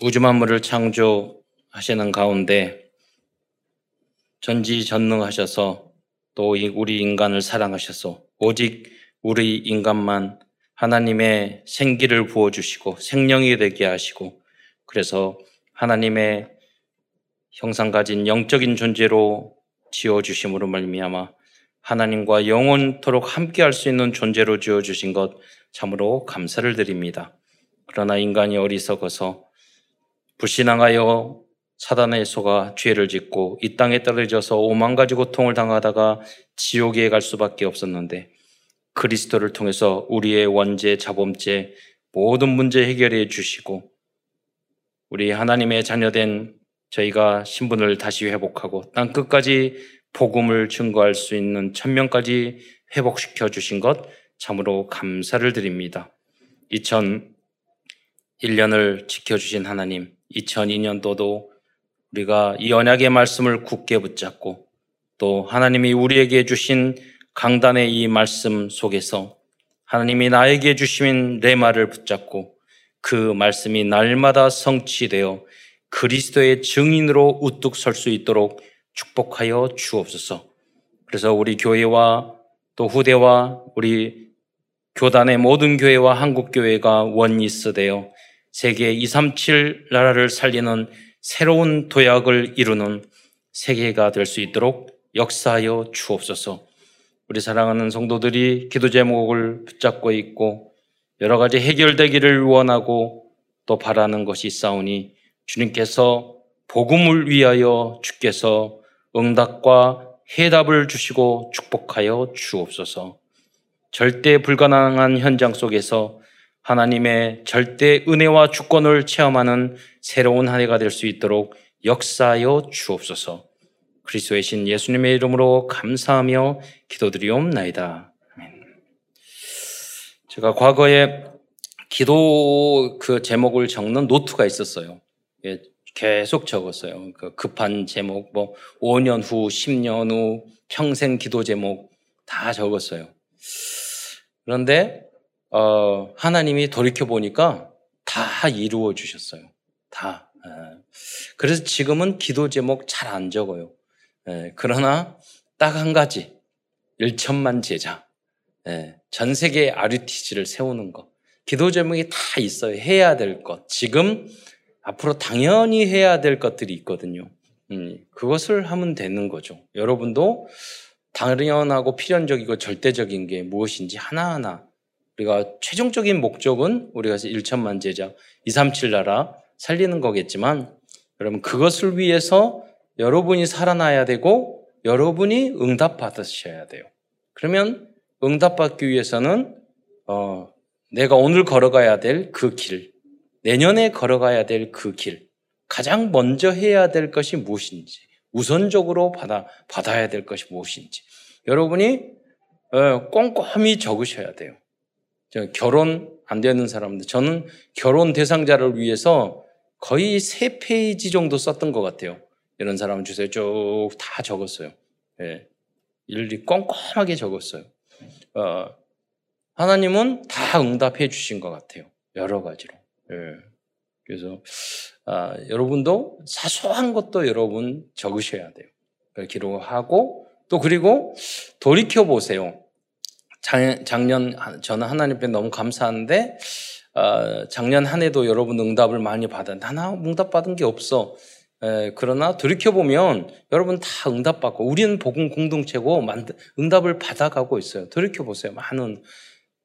우주 만물을 창조하시는 가운데 전지전능하셔서 또 우리 인간을 사랑하셔서 오직 우리 인간만 하나님의 생기를 부어주시고 생명이 되게 하시고 그래서 하나님의 형상 가진 영적인 존재로 지어주심으로 말미암아 하나님과 영원토록 함께할 수 있는 존재로 지어주신 것 참으로 감사를 드립니다. 그러나 인간이 어리석어서 불신앙하여 사단의 소가 죄를 짓고 이 땅에 떨어져서 오만 가지 고통을 당하다가 지옥에 갈 수밖에 없었는데 그리스도를 통해서 우리의 원죄, 자범죄 모든 문제 해결해 주시고 우리 하나님의 자녀된 저희가 신분을 다시 회복하고 땅 끝까지 복음을 증거할 수 있는 천명까지 회복시켜 주신 것 참으로 감사를 드립니다. 2001년을 지켜주신 하나님, 2002년도도 우리가 이 언약의 말씀을 굳게 붙잡고 또 하나님이 우리에게 주신 강단의 이 말씀 속에서 하나님이 나에게 주신 내 말을 붙잡고 그 말씀이 날마다 성취되어 그리스도의 증인으로 우뚝 설 수 있도록 축복하여 주옵소서. 그래서 우리 교회와 또 후대와 우리 교단의 모든 교회와 한국 교회가 원리스 되어 세계 237 나라를 살리는 새로운 도약을 이루는 세계가 될 수 있도록 역사하여 주옵소서. 우리 사랑하는 성도들이 기도 제목을 붙잡고 있고 여러 가지 해결되기를 원하고 또 바라는 것이 있사오니 주님께서 복음을 위하여 주께서 응답과 해답을 주시고 축복하여 주옵소서. 절대 불가능한 현장 속에서 하나님의 절대 은혜와 주권을 체험하는 새로운 한 해가 될 수 있도록 역사하여 주옵소서. 그리스도의 신 예수님의 이름으로 감사하며 기도드리옵나이다. 제가 과거에 기도 그 제목을 적는 노트가 있었어요. 예, 계속 적었어요. 그 급한 제목, 뭐 5년 후, 10년 후, 평생 기도 제목 다 적었어요. 그런데 어, 하나님이 돌이켜 보니까 다 이루어 주셨어요. 다. 예. 그래서 지금은 기도 제목 잘 안 적어요. 예, 그러나 딱 한 가지. 1천만 제자. 예, 전 세계 RUTC를 세우는 것. 기도 제목이 다 있어요. 해야 될 것. 지금 앞으로 당연히 해야 될 것들이 있거든요. 음, 그것을 하면 되는 거죠. 여러분도 당연하고 필연적이고 절대적인 게 무엇인지 하나하나 우리가 최종적인 목적은 우리가 1천만 제자, 237 나라 살리는 거겠지만 여러분 그것을 위해서 여러분이 살아나야 되고 여러분이 응답 받으셔야 돼요. 그러면 응답 받기 위해서는 어, 내가 오늘 걸어가야 될 그 길, 내년에 걸어가야 될 그 길, 가장 먼저 해야 될 것이 무엇인지, 우선적으로 받아, 받아야 될 것이 무엇인지, 여러분이 어, 꼼꼼히 적으셔야 돼요. 결혼 안 되는 사람들, 저는 결혼 대상자를 위해서 거의 세 페이지 정도 썼던 것 같아요. 이런 사람 주세요. 쭉 다 적었어요. 예. 일일이 꼼꼼하게 적었어요. 어, 하나님은 다 응답해 주신 것 같아요. 여러 가지로. 예. 그래서 아, 여러분도 사소한 것도 여러분 적으셔야 돼요. 기록하고 또 그리고 돌이켜 보세요. 작 년 저는 하나님 앞에 너무 감사한데 어, 작년 한 해도 여러분 응답을 많이 받았는데 하나 응답 받은 게 없어. 에, 그러나 돌이켜 보면 여러분 다 응답 받고 우리는 복음 공동체고 응답을 받아가고 있어요. 돌이켜 보세요. 많은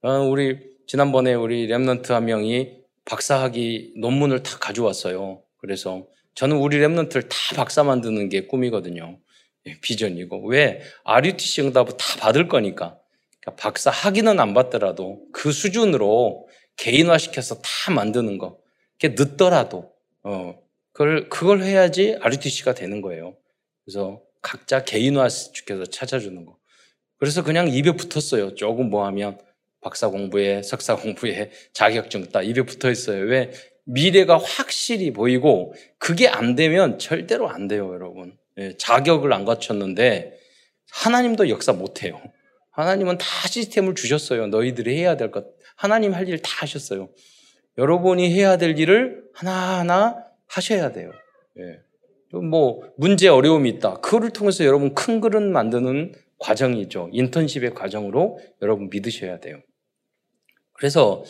어, 우리 지난번에 우리 remnant 한 명이 박사학위 논문을 다 가져왔어요. 그래서 저는 우리 remnant를 다 박사 만드는 게 꿈이거든요. 예, 비전이고 왜 RUTC 응답을 다 받을 거니까. 그러니까 박사 학위는 안 받더라도 그 수준으로 개인화시켜서 다 만드는 거. 그게 늦더라도, 어, 그걸, 그걸 해야지 RUTC가 되는 거예요. 그래서 각자 개인화 시켜서 찾아주는 거. 그래서 그냥 입에 붙었어요. 조금 뭐 하면 박사 공부에, 석사 공부에 자격증 딱 입에 붙어 있어요. 왜? 미래가 확실히 보이고 그게 안 되면 절대로 안 돼요, 여러분. 예, 자격을 안 갖췄는데 하나님도 역사 못 해요. 하나님은 다 시스템을 주셨어요. 너희들이 해야 될 것. 하나님 할 일 다 하셨어요. 여러분이 해야 될 일을 하나하나 하셔야 돼요. 예. 뭐 문제 어려움이 있다. 그거를 통해서 여러분 큰 그릇 만드는 과정이죠. 인턴십의 과정으로 여러분 믿으셔야 돼요. 그래서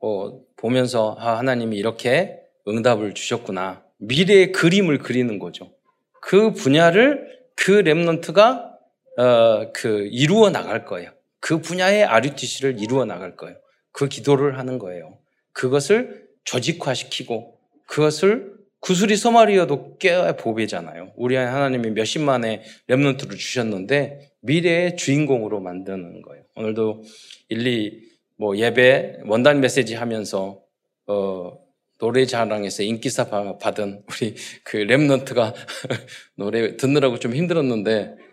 뭐 보면서 아, 하나님이 이렇게 응답을 주셨구나. 미래의 그림을 그리는 거죠. 그 분야를 그 랩런트가 어, 그 이루어 나갈 거예요. 그 분야의 RUTC를 이루어 나갈 거예요. 그 기도를 하는 거예요. 그것을 조직화시키고 그것을 구슬이 소말이어도 깨야 보배잖아요. 우리 하나님이 몇십만의 랩런트를 주셨는데 미래의 주인공으로 만드는 거예요. 오늘도 일리 뭐 예배 원단 메시지 하면서 어 노래 자랑에서 인기사 받은 우리 그 랩런트가 노래 듣느라고 좀 힘들었는데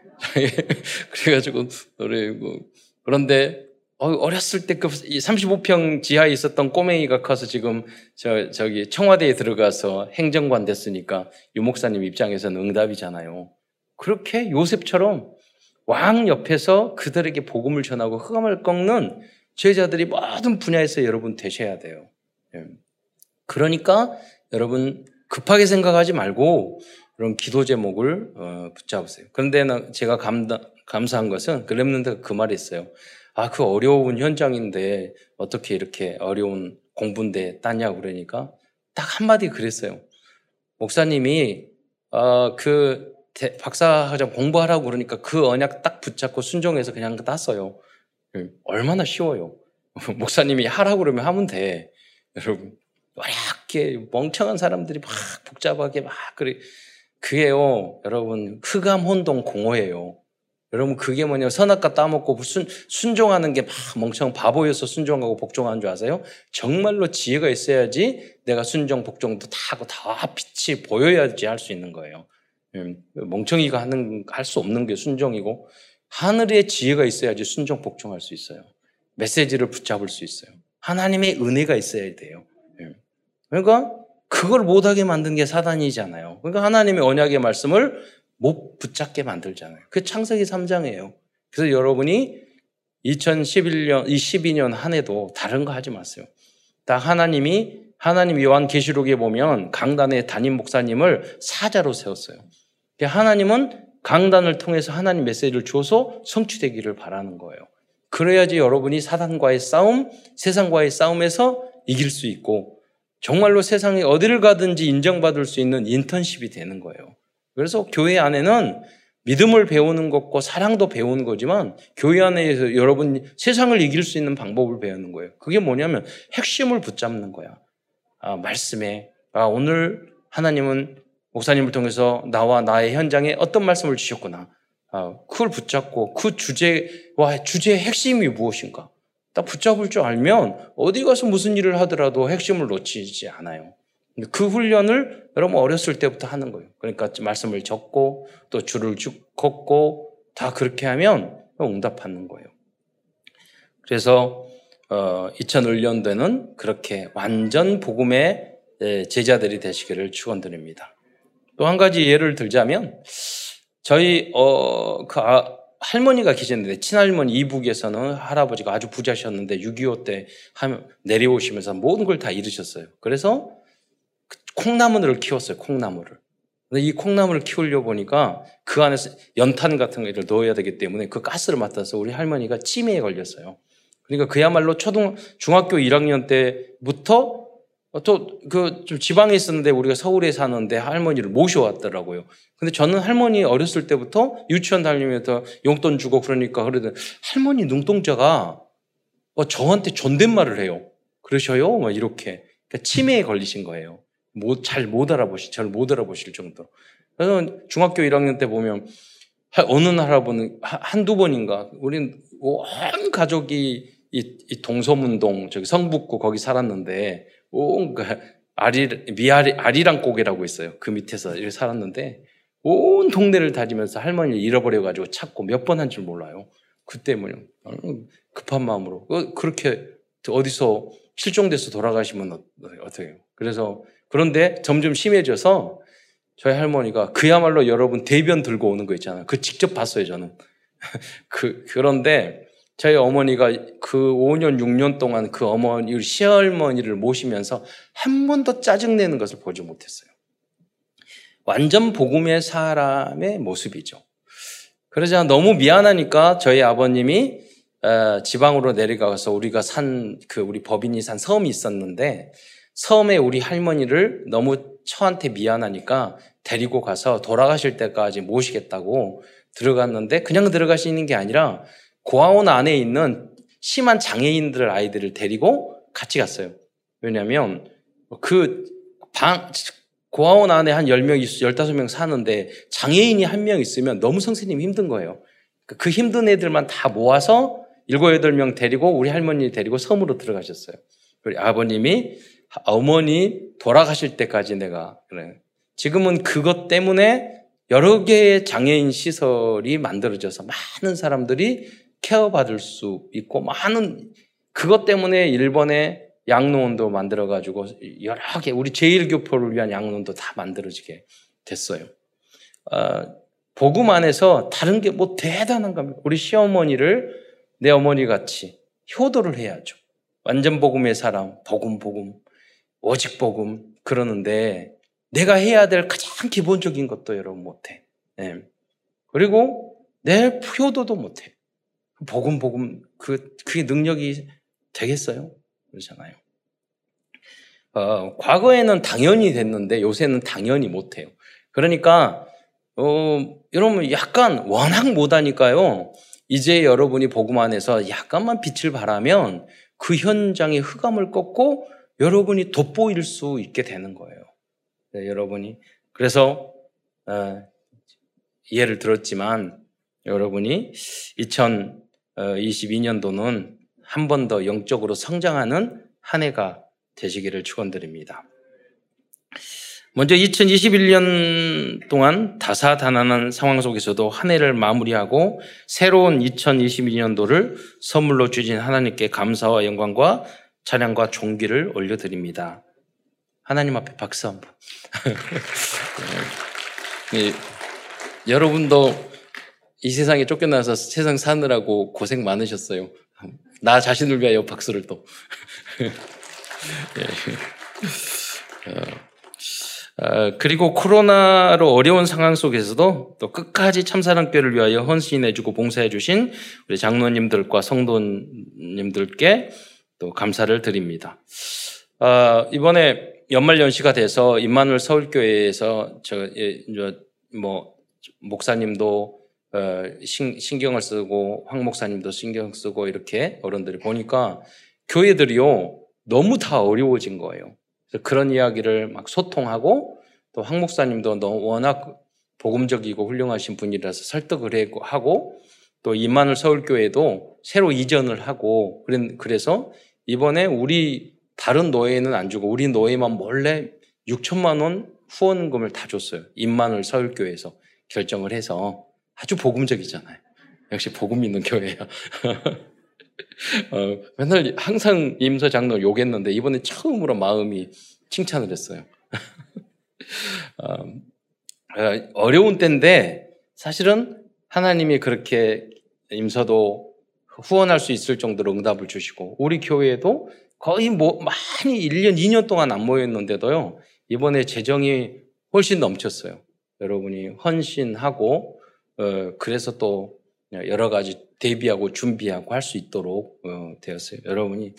그래가지고 노래 뭐 그런데 어, 어렸을 때 그 35평 지하에 있었던 꼬맹이가 커서 지금 저, 저기 청와대에 들어가서 행정관 됐으니까 유 목사님 입장에서는 응답이잖아요. 그렇게 요셉처럼 왕 옆에서 그들에게 복음을 전하고 흑암을 꺾는 제자들이 모든 분야에서 여러분 되셔야 돼요. 예. 그러니까 여러분 급하게 생각하지 말고 그런 기도 제목을 어, 붙잡으세요. 그런데 제가 감다, 감사한 것은 그 랩런드가 그 말이 있어요. 아, 그 어려운 현장인데 어떻게 이렇게 어려운 공부인데 따냐고 그러니까 딱 한마디 그랬어요. 목사님이 어, 그 박사학점 공부하라고 그러니까 그 언약 딱 붙잡고 순종해서 그냥 땄어요. 예, 얼마나 쉬워요. 목사님이 하라고 그러면 하면 돼. 여러분, 어렵게 멍청한 사람들이 막 복잡하게 막 그래. 그게요, 여러분, 흑암 혼동 공허예요. 여러분 그게 뭐냐 선악과 따먹고 순, 순종하는 게 막 멍청 바보여서 순종하고 복종하는 줄 아세요? 정말로 지혜가 있어야지 내가 순종 복종도 다 하고 다 빛이 보여야지 할 수 있는 거예요. 음, 멍청이가 하는 할 수 없는 게 순종이고 하늘의 지혜가 있어야지 순종 복종할 수 있어요. 메시지를 붙잡을 수 있어요. 하나님의 은혜가 있어야 돼요. 음. 그러니까 그걸 못하게 만든 게 사단이잖아요. 그러니까 하나님의 언약의 말씀을 못 붙잡게 만들잖아요. 그 창세기 3장이에요. 그래서 여러분이 2011년, 12년 한 해도 다른 거 하지 마세요. 딱 하나님이, 하나님 요한 계시록에 보면 강단의 담임 목사님을 사자로 세웠어요. 하나님은 강단을 통해서 하나님 메시지를 줘서 성취되기를 바라는 거예요. 그래야지 여러분이 사단과의 싸움, 세상과의 싸움에서 이길 수 있고 정말로 세상에 어디를 가든지 인정받을 수 있는 인턴십이 되는 거예요. 그래서 교회 안에는 믿음을 배우는 것과 사랑도 배우는 거지만 교회 안에서 여러분 세상을 이길 수 있는 방법을 배우는 거예요. 그게 뭐냐면 핵심을 붙잡는 거야. 아, 말씀에 아, 오늘 하나님은 목사님을 통해서 나와 나의 현장에 어떤 말씀을 주셨구나. 아, 그걸 붙잡고 그 주제와 주제의 핵심이 무엇인가. 딱 붙잡을 줄 알면 어디 가서 무슨 일을 하더라도 핵심을 놓치지 않아요. 그 훈련을 여러분 어렸을 때부터 하는 거예요. 그러니까 말씀을 적고 또 줄을 쭉 걷고 다 그렇게 하면 응답하는 거예요. 그래서 어, 2001년도에는 그렇게 완전 복음의 제자들이 되시기를 축원드립니다. 또 한 가지 예를 들자면 저희 어, 그 아, 할머니가 계셨는데 친할머니 이북에서는 할아버지가 아주 부자셨는데 6.25 때 내려오시면서 모든 걸 다 잃으셨어요. 그래서 콩나물을 키웠어요. 콩나물을. 근데 이 콩나물을 키우려 보니까 그 안에서 연탄 같은 거를 넣어야 되기 때문에 그 가스를 맡아서 우리 할머니가 치매에 걸렸어요. 그러니까 그야말로 초등 중학교 1학년 때부터 또 그 좀 지방에 있었는데 우리가 서울에 사는데 할머니를 모셔왔더라고요. 근데 저는 할머니 어렸을 때부터 유치원 다니면서 용돈 주고 그러니까 그러던 할머니 눈동자가 뭐 저한테 존댓말을 해요. 그러셔요? 뭐 이렇게. 그러니까 치매에 걸리신 거예요. 잘못 알아보시, 잘 못 알아보실 정도로. 그래서 중학교 1학년 때 보면 어느 나라보는 한두 번인가 우리는 온 가족이 이, 이 동서문동 저기 성북구 거기 살았는데 온그 아리 미아리 아리랑 고개라고 있어요. 그 밑에서 살았는데 온 동네를 다니면서 할머니를 잃어버려 가지고 찾고 몇 번 한 줄 몰라요. 그때 뭐냐 급한 마음으로 어, 그렇게 어디서 실종돼서 돌아가시면 어떻게 해요? 그래서 그런데 점점 심해져서 저희 할머니가 그야말로 여러분 대변 들고 오는 거 있잖아요. 그 직접 봤어요, 저는. 그, 그런데 저희 어머니가 그 5년, 6년 동안 그 어머니, 시할머니를 모시면서 한 번도 짜증내는 것을 보지 못했어요. 완전 복음의 사람의 모습이죠. 그러자 너무 미안하니까 저희 아버님이 지방으로 내려가서 우리가 산, 그 우리 법인이 산 섬이 있었는데 섬에 우리 할머니를 너무 처한테 미안하니까 데리고 가서 돌아가실 때까지 모시겠다고 들어갔는데 그냥 들어가시는 게 아니라 고아원 안에 있는 심한 장애인들 아이들을 데리고 같이 갔어요. 왜냐하면 그 방, 고아원 안에 한 10명, 15명 사는데 장애인이 한 명 있으면 너무 선생님이 힘든 거예요. 그 힘든 애들만 다 모아서 7, 8명 데리고 우리 할머니 데리고 섬으로 들어가셨어요. 우리 아버님이 어머니 돌아가실 때까지 내가 그래. 지금은 그것 때문에 여러 개의 장애인 시설이 만들어져서 많은 사람들이 케어받을 수 있고 많은 그것 때문에 일본의 양로원도 만들어가지고 여러 개 우리 제1교포를 위한 양로원도 다 만들어지게 됐어요. 어, 복음 안에서 다른 게 뭐 대단한 겁니다. 우리 시어머니를 내 어머니 같이 효도를 해야죠. 완전 복음의 사람, 복음, 복음, 오직 복음 그러는데 내가 해야 될 가장 기본적인 것도 여러분 못해. 네. 그리고 내 효도도 못해. 복음, 복음, 그, 그게 능력이 되겠어요? 그러잖아요. 어, 과거에는 당연히 됐는데 요새는 당연히 못해요. 그러니까, 어, 여러분 약간 워낙 못하니까요. 이제 여러분이 복음 안에서 약간만 빛을 발하면 그 현장의 흑암을 꺾고 여러분이 돋보일 수 있게 되는 거예요. 네, 여러분이. 그래서, 어, 이해를 들었지만 여러분이 2022년도는 한 번 더 영적으로 성장하는 한 해가 되시기를 축원드립니다. 먼저 2021년 동안 다사다난한 상황 속에서도 한 해를 마무리하고 새로운 2022년도를 선물로 주신 하나님께 감사와 영광과 찬양과 존귀를 올려드립니다. 하나님 앞에 박수 한 번. 네, 여러분도 이 세상에 쫓겨나서 세상 사느라고 고생 많으셨어요. 나 자신을 위하여 박수를 또. 예. 어, 어, 그리고 코로나로 어려운 상황 속에서도 또 끝까지 참사랑교를 위하여 헌신해주고 봉사해주신 우리 장로님들과 성도님들께 또 감사를 드립니다. 어, 이번에 연말 연시가 돼서 임마누엘 서울교회에서 저, 예, 뭐 목사님도 어, 신경을 쓰고 황 목사님도 신경 쓰고 이렇게 어른들이 보니까 교회들이요 너무 다 어려워진 거예요. 그런 이야기를 막 소통하고 또 황 목사님도 너무 워낙 복음적이고 훌륭하신 분이라서 설득을 하고 또 이만을 서울교회도 새로 이전을 하고 그래서 이번에 우리 다른 노예는 안 주고 우리 노예만 몰래 6천만 원 후원금을 다 줬어요. 임만을 서울교회에서 결정을 해서 아주 복음적이잖아요. 역시 복음 있는 교회야. 어, 맨날 항상 임서 장로 욕했는데 이번에 처음으로 마음이 칭찬을 했어요. 어, 어, 어려운 때인데 사실은 하나님이 그렇게 임서도 후원할 수 있을 정도로 응답을 주시고 우리 교회에도 거의 뭐 많이 1년, 2년 동안 안 모였는데도요. 이번에 재정이 훨씬 넘쳤어요. 여러분이 헌신하고 어, 그래서 또 여러 가지 대비하고 준비하고 할 수 있도록 어, 되었어요. 여러분이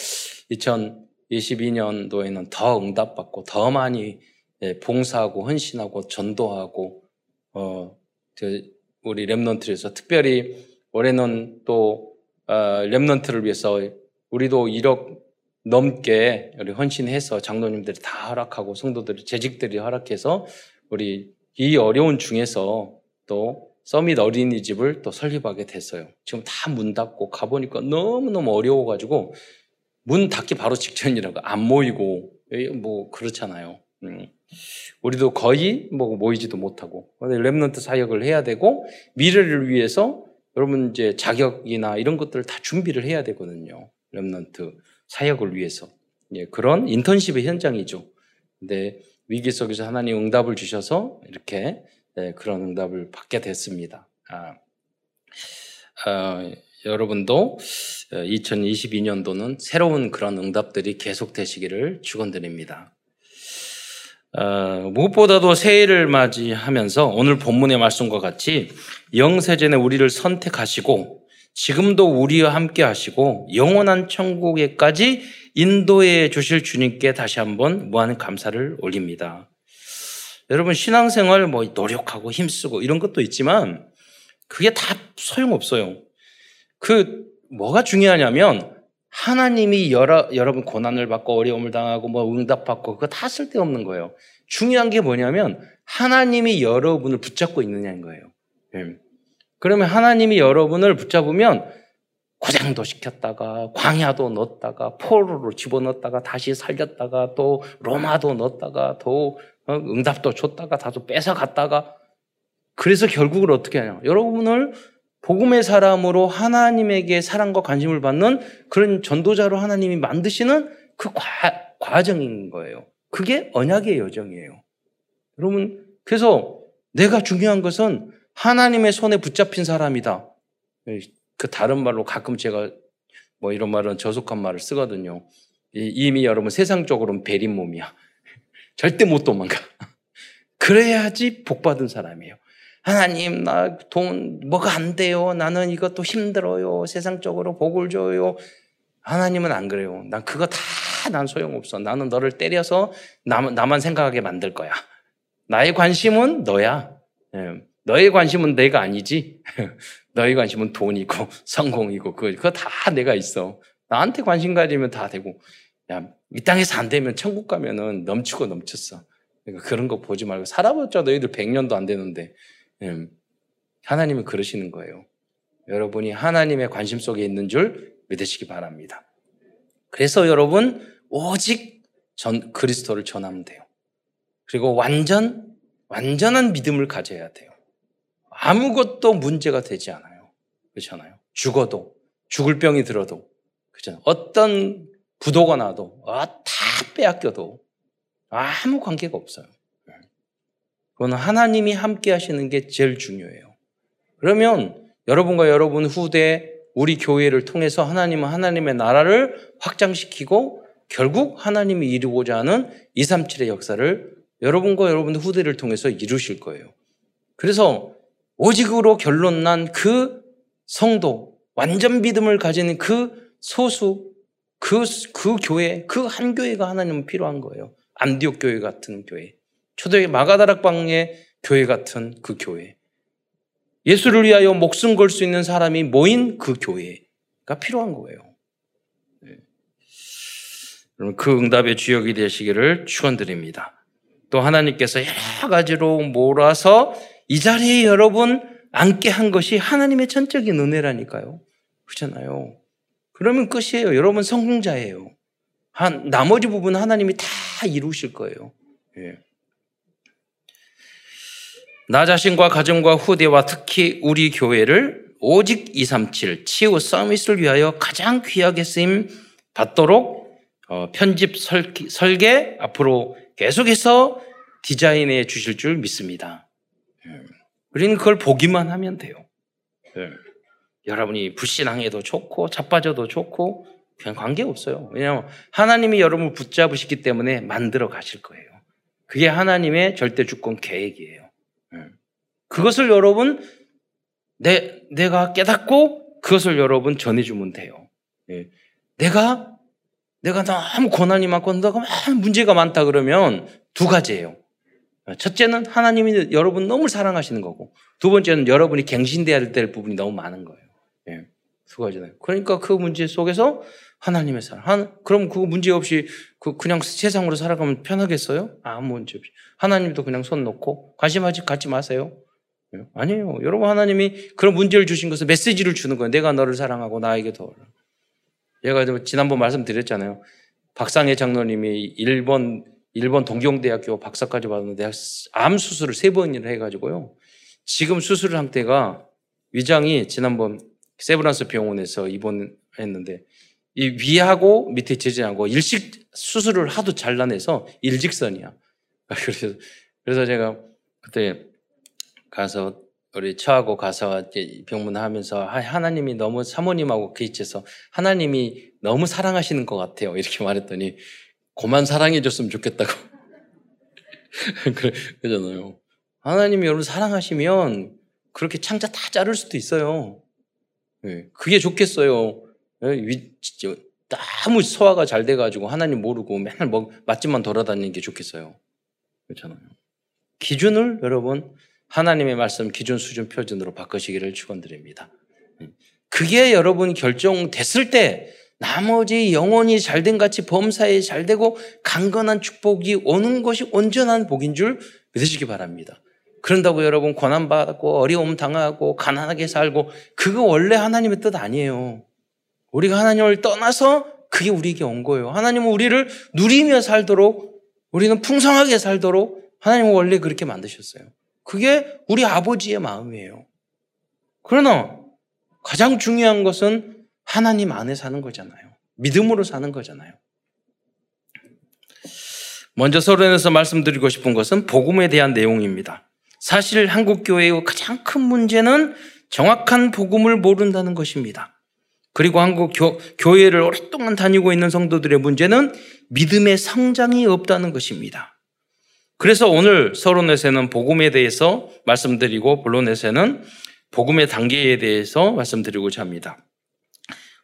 2022년도에는 더 응답받고 더 많이 예, 봉사하고 헌신하고 전도하고 어, 우리 랩런트에서 특별히 올해는 또 어, remnant를 위해서 우리도 1억 넘게 우리 헌신해서 장로님들이 다 허락하고 성도들이 재직들이 허락해서 우리 이 어려운 중에서 또 summit 어린이집을 또 설립하게 됐어요. 지금 다 문 닫고 가보니까 너무너무 어려워가지고 문 닫기 바로 직전이라고 안 모이고 뭐 그렇잖아요. 음. 우리도 거의 뭐 모이지도 못하고 remnant 사역을 해야 되고 미래를 위해서 여러분 이제 자격이나 이런 것들을 다 준비를 해야 되거든요. 랩런트 사역을 위해서 예, 그런 인턴십의 현장이죠. 근데 위기 속에서 하나님 응답을 주셔서 이렇게 네, 그런 응답을 받게 됐습니다. 아, 어, 여러분도 2022년도는 새로운 그런 응답들이 계속되시기를 축원드립니다. 어, 무엇보다도 새해를 맞이하면서 오늘 본문의 말씀과 같이 영세전에 우리를 선택하시고 지금도 우리와 함께 하시고 영원한 천국에까지 인도해 주실 주님께 다시 한번 무한 감사를 올립니다. 여러분 신앙생활 뭐 노력하고 힘쓰고 이런 것도 있지만 그게 다 소용없어요. 그 뭐가 중요하냐면 하나님이 여러, 여러분 고난을 받고 어려움을 당하고 뭐 응답받고 그거 다 쓸데없는 거예요. 중요한 게 뭐냐면 하나님이 여러분을 붙잡고 있느냐인 거예요. 네. 그러면 하나님이 여러분을 붙잡으면 고장도 시켰다가 광야도 넣었다가 포로로 집어넣었다가 다시 살렸다가 또 로마도 넣었다가 또 어, 응답도 줬다가 다도 뺏어갔다가 그래서 결국은 어떻게 하냐 여러분을 복음의 사람으로 하나님에게 사랑과 관심을 받는 그런 전도자로 하나님이 만드시는 그 과, 과정인 거예요. 그게 언약의 여정이에요. 여러분, 그래서 내가 중요한 것은 하나님의 손에 붙잡힌 사람이다. 그 다른 말로 가끔 제가 뭐 이런 말은 저속한 말을 쓰거든요. 이미 여러분 세상적으로는 베린 몸이야. 절대 못 도망가. 그래야지 복 받은 사람이에요. 하나님, 나 돈, 뭐가 안 돼요. 나는 이것도 힘들어요. 세상적으로 복을 줘요. 하나님은 안 그래요. 난 그거 다 난 소용없어. 나는 너를 때려서 남, 나만 생각하게 만들 거야. 나의 관심은 너야. 예. 너의 관심은 내가 아니지. 너의 관심은 돈이고 성공이고 그거 다 내가 있어. 나한테 관심 가지면 다 되고. 야, 이 땅에서 안 되면 천국 가면은 넘치고 넘쳤어. 그러니까 그런 거 보지 말고 살아봤자 너희들 100년도 안 되는데 음, 하나님은 그러시는 거예요. 여러분이 하나님의 관심 속에 있는 줄 믿으시기 바랍니다. 그래서 여러분 오직 전 그리스도를 전하면 돼요. 그리고 완전 완전한 믿음을 가져야 돼요. 아무것도 문제가 되지 않아요. 그렇잖아요. 죽어도 죽을 병이 들어도 그렇잖아요. 어떤 부도가 나도 아, 다 빼앗겨도 아무 관계가 없어요. 그건 하나님이 함께 하시는 게 제일 중요해요. 그러면 여러분과 여러분 후대 우리 교회를 통해서 하나님은 하나님의 나라를 확장시키고 결국 하나님이 이루고자 하는 237의 역사를 여러분과 여러분 후대를 통해서 이루실 거예요. 그래서 오직으로 결론 난 그 성도, 완전 믿음을 가지는 그 소수, 그, 그 교회, 그 한 교회가 하나님은 필요한 거예요. 안디옥 교회 같은 교회. 초대의 마가다락방의 교회 같은 그 교회. 예수를 위하여 목숨 걸 수 있는 사람이 모인 그 교회가 필요한 거예요. 네. 여러분 그 응답의 주역이 되시기를 축원드립니다. 또 하나님께서 여러 가지로 몰아서 이 자리에 여러분 앉게 한 것이 하나님의 전적인 은혜라니까요. 그렇잖아요. 그러면 끝이에요. 여러분 성공자예요. 한 나머지 부분 하나님이 다 이루실 거예요. 예. 나 자신과 가정과 후대와 특히 우리 교회를 오직 237 치유 서비스를 위하여 가장 귀하게 쓰임 받도록 어, 편집 설계 앞으로 계속해서 디자인해 주실 줄 믿습니다. 예. 우리는 그걸 보기만 하면 돼요. 예. 여러분이 불신앙해도 좋고 자빠져도 좋고 그냥 관계없어요. 왜냐하면 하나님이 여러분을 붙잡으시기 때문에 만들어 가실 거예요. 그게 하나님의 절대 주권 계획이에요. 그것을 여러분 내 내가 깨닫고 그것을 여러분 전해주면 돼요. 예. 내가 내가 너무 고난이 많고 내가 문제가 많다 그러면 두 가지예요. 첫째는 하나님이 여러분 너무 사랑하시는 거고 두 번째는 여러분이 갱신돼야 될 부분이 너무 많은 거예요. 예. 두 가지는. 그러니까 그 문제 속에서 하나님의 사랑. 한, 그럼 그 문제 없이 그 그냥 세상으로 살아가면 편하겠어요? 아무 문제 없이. 하나님도 그냥 손 놓고 관심하지 갖지 마세요. 아니에요. 여러분 하나님이 그런 문제를 주신 것은 메시지를 주는 거예요. 내가 너를 사랑하고 나에게 더. 제가 지난번 말씀드렸잖아요. 박상혜 장로님이 일본 일본 동경대학교 박사까지 받았는데 암 수술을 세 번이나 해가지고요. 지금 수술 상태가 위장이 지난번 세브란스 병원에서 입원했는데 이 위하고 밑에 제재하고 일식 수술을 하도 잘라내서 일직선이야. 그래서 그래서 제가 그때 가서 우리 처하고 가서 병문하면서 하나님이 너무 사모님하고 그치해서 하나님이 너무 사랑하시는 것 같아요. 이렇게 말했더니 고만 사랑해줬으면 좋겠다고. 그러잖아요. 하나님이 여러분 사랑하시면 그렇게 창자 다 자를 수도 있어요. 네, 그게 좋겠어요. 네, 너무 소화가 잘 돼가지고 하나님 모르고 맨날 뭐 맛집만 돌아다니는 게 좋겠어요. 그렇잖아요. 기준을 여러분 하나님의 말씀 기준 수준 표준으로 바꾸시기를 축원드립니다. 그게 여러분 결정됐을 때 나머지 영혼이 잘된 같이 범사에 잘 되고 강건한 축복이 오는 것이 온전한 복인 줄 믿으시기 바랍니다. 그런다고 여러분 고난받고 어려움 당하고 가난하게 살고 그거 원래 하나님의 뜻 아니에요. 우리가 하나님을 떠나서 그게 우리에게 온 거예요. 하나님은 우리를 누리며 살도록 우리는 풍성하게 살도록 하나님은 원래 그렇게 만드셨어요. 그게 우리 아버지의 마음이에요. 그러나 가장 중요한 것은 하나님 안에 사는 거잖아요. 믿음으로 사는 거잖아요. 먼저 서론에서 말씀드리고 싶은 것은 복음에 대한 내용입니다. 사실 한국 교회의 가장 큰 문제는 정확한 복음을 모른다는 것입니다. 그리고 한국 교, 교회를 오랫동안 다니고 있는 성도들의 문제는 믿음의 성장이 없다는 것입니다. 그래서 오늘 서론에서는 복음에 대해서 말씀드리고 본론에서는 복음의 단계에 대해서 말씀드리고자 합니다.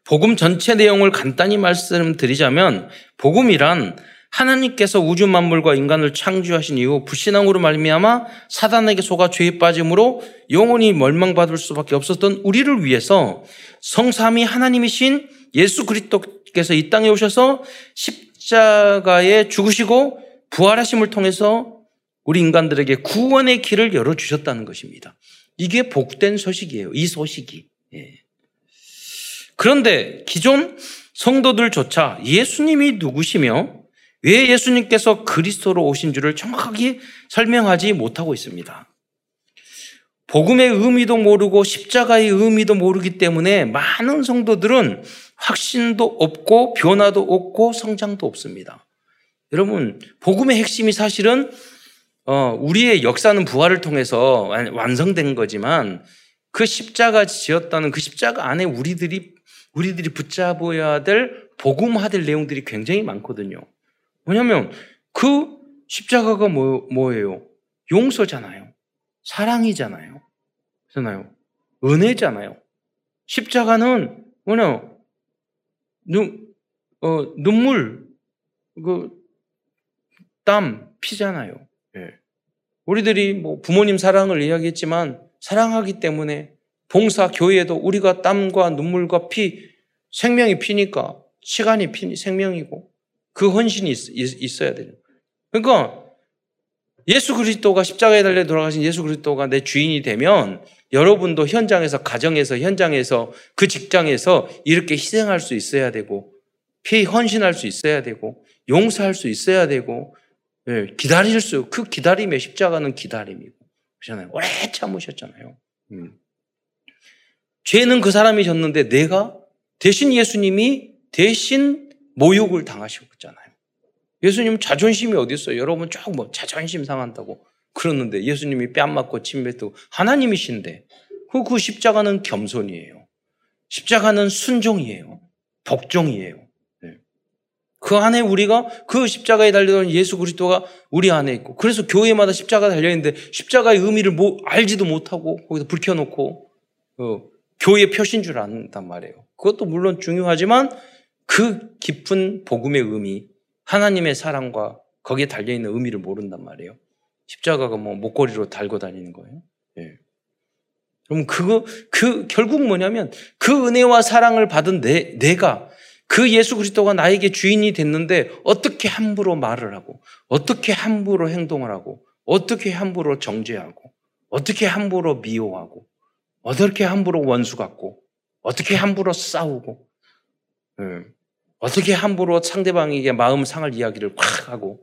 복음 전체 내용을 간단히 말씀드리자면 복음이란 하나님께서 우주 만물과 인간을 창조하신 이후 불신앙으로 말미암아 사단에게 속아 죄에 빠짐으로 영원히 멸망받을 수밖에 없었던 우리를 위해서 성삼이 하나님이신 예수 그리스도께서 이 땅에 오셔서 십자가에 죽으시고 부활하심을 통해서 우리 인간들에게 구원의 길을 열어 주셨다는 것입니다. 이게 복된 소식이에요. 이 소식이. 예. 그런데 기존 성도들조차 예수님이 누구시며 왜 예수님께서 그리스도로 오신 줄을 정확하게 설명하지 못하고 있습니다. 복음의 의미도 모르고 십자가의 의미도 모르기 때문에 많은 성도들은 확신도 없고 변화도 없고 성장도 없습니다. 여러분, 복음의 핵심이 사실은 어, 우리의 역사는 부활을 통해서 완성된 거지만 그 십자가 지었다는 그 십자가 안에 우리들이 우리들이 붙잡아야 될 복음화될 내용들이 굉장히 많거든요. 왜냐하면 그 십자가가 뭐, 뭐예요? 용서잖아요. 사랑이잖아요. 그잖아요. 은혜잖아요. 십자가는 뭐냐? 눈, 어, 눈물, 그 땀, 피잖아요. 예. 우리들이 뭐 부모님 사랑을 이야기했지만 사랑하기 때문에 봉사 교회에도 우리가 땀과 눈물과 피, 생명이 피니까 시간이 피, 생명이고 그 헌신이 있, 어야 돼요. 그러니까 예수 그리스도가 십자가에 달려 돌아가신 예수 그리스도가 내 주인이 되면 여러분도 현장에서 가정에서 현장에서 그 직장에서 이렇게 희생할 수 있어야 되고 피 헌신할 수 있어야 되고 용서할 수 있어야 되고 예, 기다릴 수, 그 기다림의 십자가는 기다림이고. 그렇잖아요. 오래 참으셨잖아요. 음. 죄는 그 사람이 졌는데 내가 대신 예수님이 대신 모욕을 당하셨잖아요. 예수님 자존심이 어디 있어요? 여러분 쭉뭐 자존심 상한다고 그러는데 예수님이 뺨 맞고 침 뱉고 하나님이신데 그, 그 십자가는 겸손이에요. 십자가는 순종이에요. 복종이에요. 그 안에 우리가 그 십자가에 달려있는 예수 그리스도가 우리 안에 있고 그래서 교회마다 십자가 달려있는데 십자가의 의미를 뭐 알지도 못하고 거기서 불 켜놓고 어, 교회 표신 줄 안단 말이에요. 그것도 물론 중요하지만 그 깊은 복음의 의미 하나님의 사랑과 거기에 달려있는 의미를 모른단 말이에요. 십자가가 뭐 목걸이로 달고 다니는 거예요. 예. 그럼 그거 그 결국 뭐냐면 그 은혜와 사랑을 받은 내 내가 그 예수 그리스도가 나에게 주인이 됐는데 어떻게 함부로 말을 하고 어떻게 함부로 행동을 하고 어떻게 함부로 정죄하고 어떻게 함부로 미워하고 어떻게 함부로 원수 같고 어떻게 함부로 싸우고 음, 어떻게 함부로 상대방에게 마음 상할 이야기를 콱 하고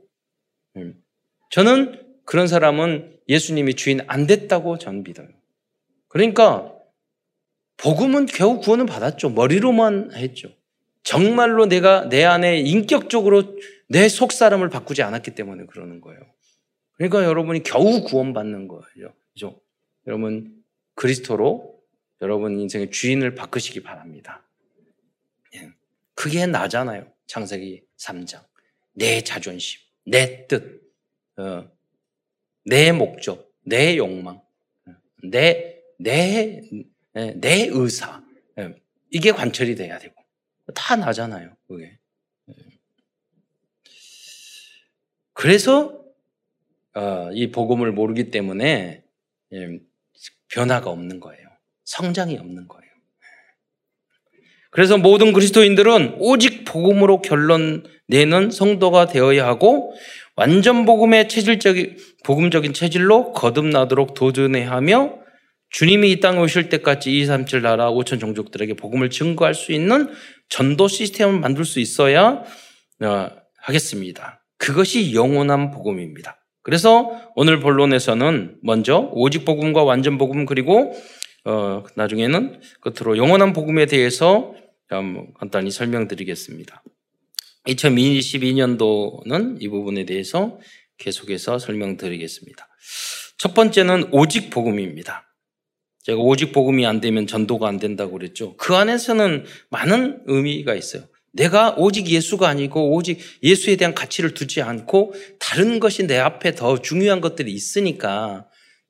음, 저는 그런 사람은 예수님이 주인 안 됐다고 전 믿어요. 그러니까 복음은 겨우 구원은 받았죠. 머리로만 했죠. 정말로 내가 내 안에 인격적으로 내 속 사람을 바꾸지 않았기 때문에 그러는 거예요. 그러니까 여러분이 겨우 구원받는 거예요. 그죠? 여러분, 그리스도로 여러분 인생의 주인을 바꾸시기 바랍니다. 예. 그게 나잖아요. 창세기 3장. 내 자존심, 내 뜻, 어, 내 목적, 내 욕망, 내, 내, 예, 내 의사. 예. 이게 관철이 돼야 되고. 다 나잖아요. 그게. 그래서 어, 이 복음을 모르기 때문에 변화가 없는 거예요. 성장이 없는 거예요. 그래서 모든 그리스도인들은 오직 복음으로 결론 내는 성도가 되어야 하고 완전 복음의 체질적인 복음적인 체질로 거듭나도록 도전해야 하며 주님이 이 땅에 오실 때까지 2, 3, 7 나라 5천 종족들에게 복음을 증거할 수 있는 전도 시스템을 만들 수 있어야 어, 하겠습니다. 그것이 영원한 복음입니다. 그래서 오늘 본론에서는 먼저 오직 복음과 완전 복음 그리고 어, 나중에는 끝으로 영원한 복음에 대해서 간단히 설명드리겠습니다. 2022년도는 이 부분에 대해서 계속해서 설명드리겠습니다. 첫 번째는 오직 복음입니다. 제가 오직 복음이 안 되면 전도가 안 된다고 그랬죠. 그 안에서는 많은 의미가 있어요. 내가 오직 예수가 아니고 오직 예수에 대한 가치를 두지 않고 다른 것이 내 앞에 더 중요한 것들이 있으니까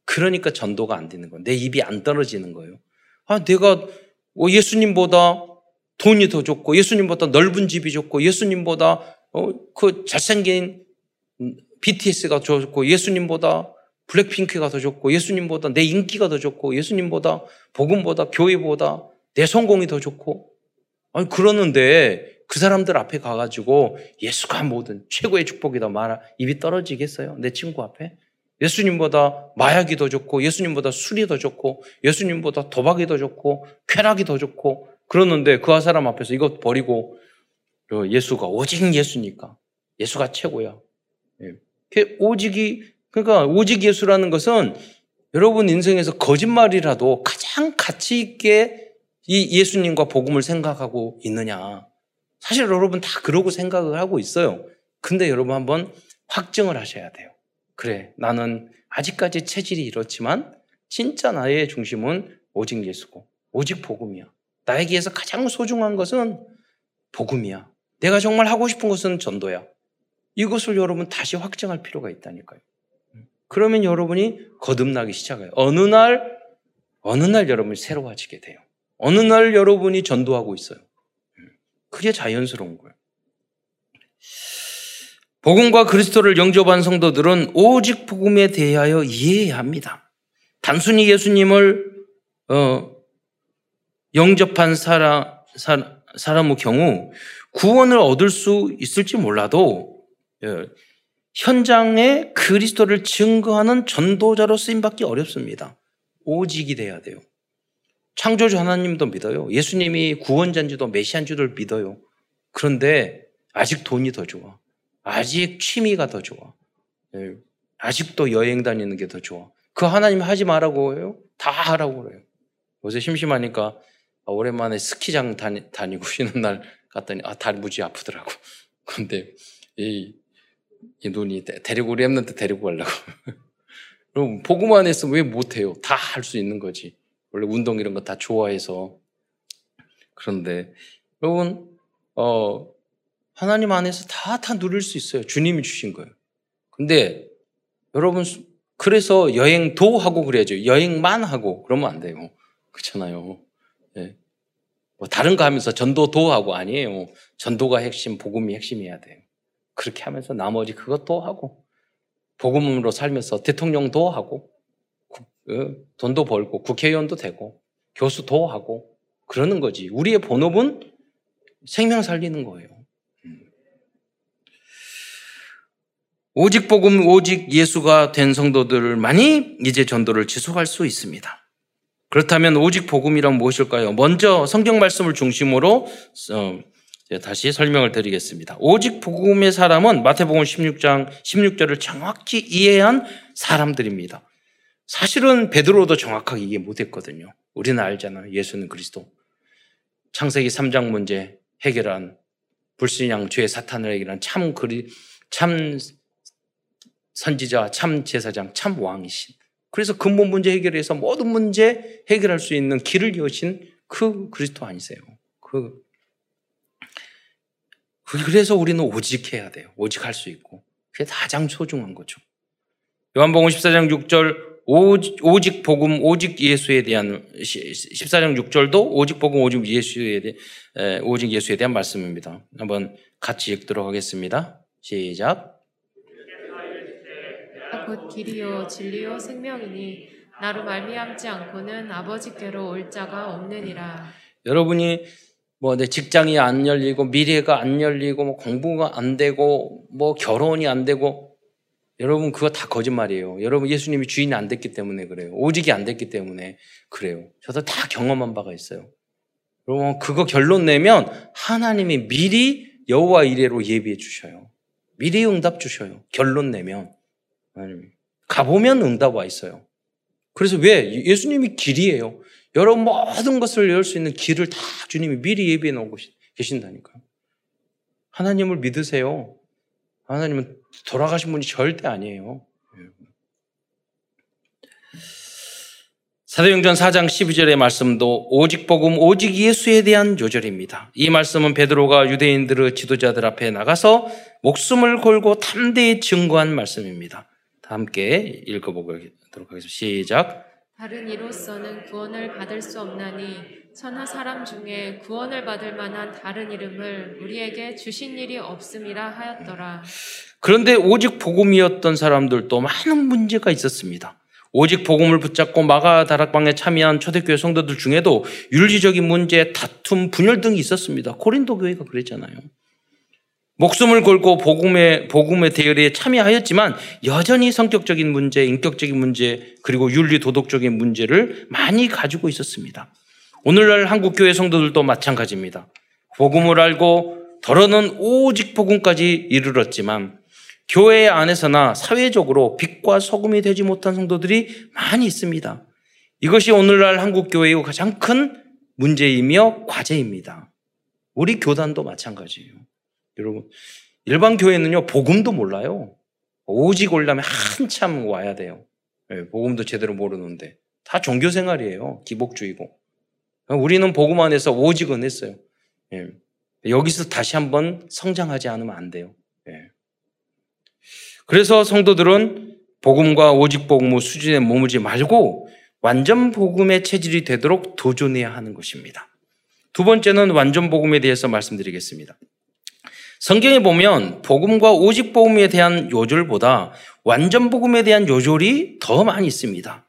그러니까 전도가 안 되는 거예요. 내 입이 안 떨어지는 거예요. 아, 내가 뭐 예수님보다 돈이 더 좋고 예수님보다 넓은 집이 좋고 예수님보다 어, 그 잘생긴 BTS가 좋고 예수님보다 블랙핑크가 더 좋고 예수님보다 내 인기가 더 좋고 예수님보다 복음보다 교회보다 내 성공이 더 좋고 아니 그러는데 그 사람들 앞에 가가지고 예수가 모든 최고의 축복이다 말아 입이 떨어지겠어요? 내 친구 앞에? 예수님보다 마약이 더 좋고 예수님보다 술이 더 좋고 예수님보다 도박이 더 좋고 쾌락이 더 좋고 그러는데 그 사람 앞에서 이것 버리고 예수가 오직 예수니까 예수가 최고야. 예. 오직이 그러니까 오직 예수라는 것은 여러분 인생에서 거짓말이라도 가장 가치 있게 이 예수님과 복음을 생각하고 있느냐. 사실 여러분 다 그러고 생각을 하고 있어요. 근데 여러분 한번 확증을 하셔야 돼요. 그래, 나는 아직까지 체질이 이렇지만 진짜 나의 중심은 오직 예수고, 오직 복음이야. 나에게서 가장 소중한 것은 복음이야. 내가 정말 하고 싶은 것은 전도야. 이것을 여러분 다시 확증할 필요가 있다니까요. 그러면 여러분이 거듭나기 시작해요. 어느 날, 어느 날 여러분이 새로워지게 돼요. 어느 날 여러분이 전도하고 있어요. 그게 자연스러운 거예요. 복음과 그리스도를 영접한 성도들은 오직 복음에 대하여 이해해야 합니다. 단순히 예수님을 어, 영접한 사람, 사 람의 경우 구원을 얻을 수 있을지 몰라도 예, 현장에 그리스도를 증거하는 전도자로 쓰임받기 어렵습니다. 오직이 돼야 돼요. 창조주 하나님도 믿어요. 예수님이 구원자인지도 메시안지도 믿어요. 그런데 아직 돈이 더 좋아. 아직 취미가 더 좋아. 예, 아직도 여행 다니는 게 더 좋아. 그 하나님 하지 말라고 해요? 다 하라고 그래요. 요새 심심하니까 아, 오랜만에 스키장 다니, 다니고 쉬는 날 갔더니 아, 다리 무지 아프더라고. 근데 이, 이 눈이 데리고 우리 엠런트 데리고 가려고. 그럼 보고만 했으면 왜 못해요? 다 할 수 있는 거지. 원래 운동 이런 거 다 좋아해서. 그런데 여러분, 어, 하나님 안에서 다, 다 누릴 수 있어요. 주님이 주신 거예요. 근데 여러분, 그래서 여행도 하고 그래야죠. 여행만 하고 그러면 안 돼요. 그렇잖아요. 네. 뭐 다른 거 하면서 전도도 하고 아니에요. 전도가 핵심, 복음이 핵심이어야 돼요. 그렇게 하면서 나머지 그것도 하고 복음으로 살면서 대통령도 하고 그 돈도 벌고 국회의원도 되고 교수도 하고 그러는 거지. 우리의 본업은 생명 살리는 거예요. 음. 오직 복음, 오직 예수가 된 성도들만이 이제 전도를 지속할 수 있습니다. 그렇다면 오직 복음이란 무엇일까요? 먼저 성경 말씀을 중심으로 어, 다시 설명을 드리겠습니다. 오직 복음의 사람은 마태복음 16장 16절을 정확히 이해한 사람들입니다. 사실은 베드로도 정확하게 이해 못했거든요. 우리는 알잖아요. 예수는 그리스도. 창세기 3장 문제 해결한 불신양 죄 사탄을 해결한 참 그리 참 선지자, 참 제사장, 참 왕이신 그래서 근본 문제 해결해서 모든 문제 해결할 수 있는 길을 여신 그 그리스도 아니세요. 그 그래서 우리는 오직 해야 돼요. 오직 할 수 있고. 그게 가장 소중한 거죠. 요한복음 14장 6절 오직 복음 오직 예수에 대한 14장 6절도 오직 복음 오직 예수에 대한 오직 예수에 대한 말씀입니다. 한번 같이 읽도록 하겠습니다. 시작. 곧 길이요 진리요 생명이니 나로 말미암지 않고는 아버지께로 올 자가 없느니라. 여러분이 뭐 내 직장이 안 열리고 미래가 안 열리고 뭐 공부가 안 되고 뭐 결혼이 안 되고 여러분 그거 다 거짓말이에요. 여러분 예수님이 주인이 안 됐기 때문에 그래요. 오직이 안 됐기 때문에 그래요. 저도 다 경험한 바가 있어요. 여러분 그거 결론 내면 하나님이 미리 여호와 이래로 예비해 주셔요. 미리 응답 주셔요. 결론 내면 가보면 응답 와 있어요. 그래서 왜 예수님이 길이에요. 여러분 모든 것을 열 수 있는 길을 다 주님이 미리 예비해 놓고 계신다니까요. 하나님을 믿으세요. 하나님은 돌아가신 분이 절대 아니에요. 사도행전 4장 12절의 말씀도 오직 복음 오직 예수에 대한 요절입니다. 이 말씀은 베드로가 유대인들의 지도자들 앞에 나가서 목숨을 걸고 담대히 증거한 말씀입니다. 함께 읽어보도록 하겠습니다. 시작. 다른 이로서는 구원을 받을 수 없나니 천하 사람 중에 구원을 받을 만한 다른 이름을 우리에게 주신 일이 없음이라 하였더라. 그런데 오직 복음이었던 사람들도 많은 문제가 있었습니다. 오직 복음을 붙잡고 마가 다락방에 참여한 초대교회 성도들 중에도 윤리적인 문제, 다툼, 분열 등이 있었습니다. 코린도 교회가 그랬잖아요. 목숨을 걸고 복음의, 복음의 대열에 참여하였지만 여전히 성격적인 문제, 인격적인 문제, 그리고 윤리 도덕적인 문제를 많이 가지고 있었습니다. 오늘날 한국 교회 성도들도 마찬가지입니다. 복음을 알고 더러는 오직 복음까지 이르렀지만 교회 안에서나 사회적으로 빛과 소금이 되지 못한 성도들이 많이 있습니다. 이것이 오늘날 한국 교회의 가장 큰 문제이며 과제입니다. 우리 교단도 마찬가지예요. 여러분, 일반 교회는요, 복음도 몰라요. 오직 올라면 한참 와야 돼요. 네, 복음도 제대로 모르는데. 다 종교 생활이에요. 기복주의고. 우리는 복음 안에서 오직은 했어요. 네. 여기서 다시 한번 성장하지 않으면 안 돼요. 네. 그래서 성도들은 복음과 오직 복음의 수준에 머물지 말고 완전 복음의 체질이 되도록 도전해야 하는 것입니다. 두 번째는 완전 복음에 대해서 말씀드리겠습니다. 성경에 보면 복음과 오직 복음에 대한 요절보다 완전 복음에 대한 요절이 더 많이 있습니다.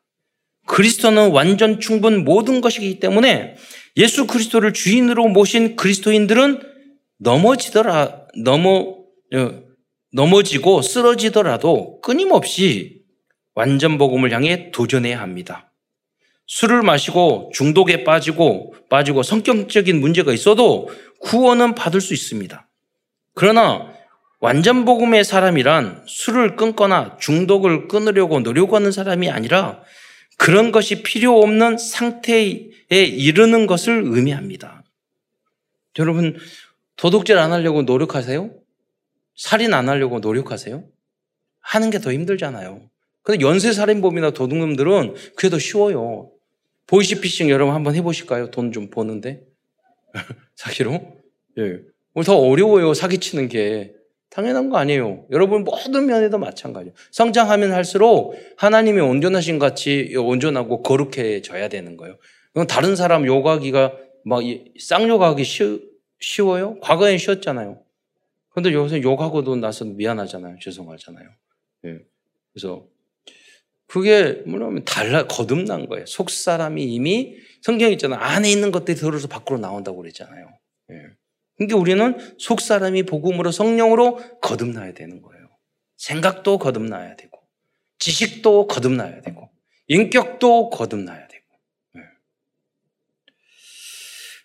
그리스도는 완전 충분 모든 것이기 때문에 예수 그리스도를 주인으로 모신 그리스도인들은 넘어지더라 넘어 어, 넘어지고 쓰러지더라도 끊임없이 완전 복음을 향해 도전해야 합니다. 술을 마시고 중독에 빠지고 빠지고 성격적인 문제가 있어도 구원은 받을 수 있습니다. 그러나 완전 복음의 사람이란 술을 끊거나 중독을 끊으려고 노력하는 사람이 아니라 그런 것이 필요 없는 상태에 이르는 것을 의미합니다. 여러분, 도둑질 안 하려고 노력하세요? 살인 안 하려고 노력하세요? 하는 게 더 힘들잖아요. 근데 연쇄 살인범이나 도둑놈들은 그게 더 쉬워요. 보이시피싱 여러분 한번 해보실까요? 돈 좀 버는데. 사기로? 예. 더 어려워요, 사기치는 게. 당연한 거 아니에요. 여러분 모든 면에도 마찬가지예요. 성장하면 할수록 하나님이 온전하신 같이 온전하고 거룩해져야 되는 거예요. 그럼 다른 사람 욕하기가 막 쌍욕하기 쉬, 워요 과거엔 쉬웠잖아요. 그런데 요새 욕하고도 나서 미안하잖아요. 죄송하잖아요. 예. 그래서 그게 뭐냐면 달라 거듭난 거예요. 속 사람이 이미 성경 있잖아요. 안에 있는 것들이 들어서 밖으로 나온다고 그랬잖아요. 예. 그러니까 우리는 속 사람이 복음으로 성령으로 거듭나야 되는 거예요. 생각도 거듭나야 되고, 지식도 거듭나야 되고, 인격도 거듭나야 되고. 네.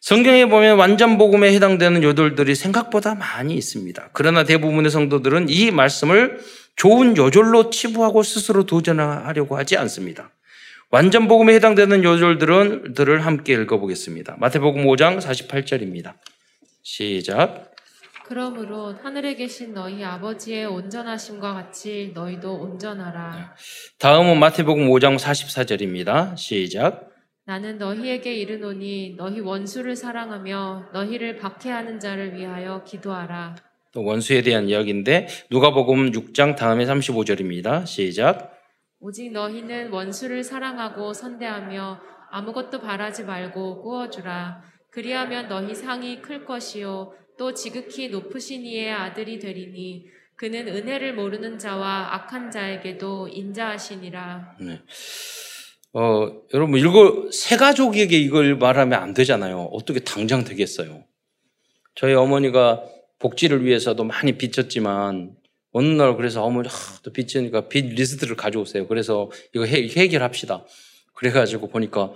성경에 보면 완전 복음에 해당되는 요절들이 생각보다 많이 있습니다. 그러나 대부분의 성도들은 이 말씀을 좋은 요절로 치부하고 스스로 도전하려고 하지 않습니다. 완전 복음에 해당되는 요절들은 들을 함께 읽어보겠습니다. 마태복음 5장 48절입니다. 시작. 그러므로 하늘에 계신 너희 아버지의 온전하심과 같이 너희도 온전하라. 다음은 마태복음 5장 44절입니다. 시작. 나는 너희에게 이르노니 너희 원수를 사랑하며 너희를 박해하는 자를 위하여 기도하라. 또 원수에 대한 이야기인데 누가복음 6장 다음에 35절입니다. 시작. 오직 너희는 원수를 사랑하고 선대하며 아무것도 바라지 말고 꾸어주라. 그리하면 너희 상이 클 것이요 또 지극히 높으신 이의 아들이 되리니 그는 은혜를 모르는 자와 악한 자에게도 인자하시니라. 네. 어, 여러분 이거 세 가족에게 이걸 말하면 안 되잖아요. 어떻게 당장 되겠어요? 저희 어머니가 복지를 위해서도 많이 빚졌지만 어느 날 그래서 어머니 하, 또 빚지니까 빚 리스트를 가져오세요. 그래서 이거 해, 해결합시다. 그래가지고 보니까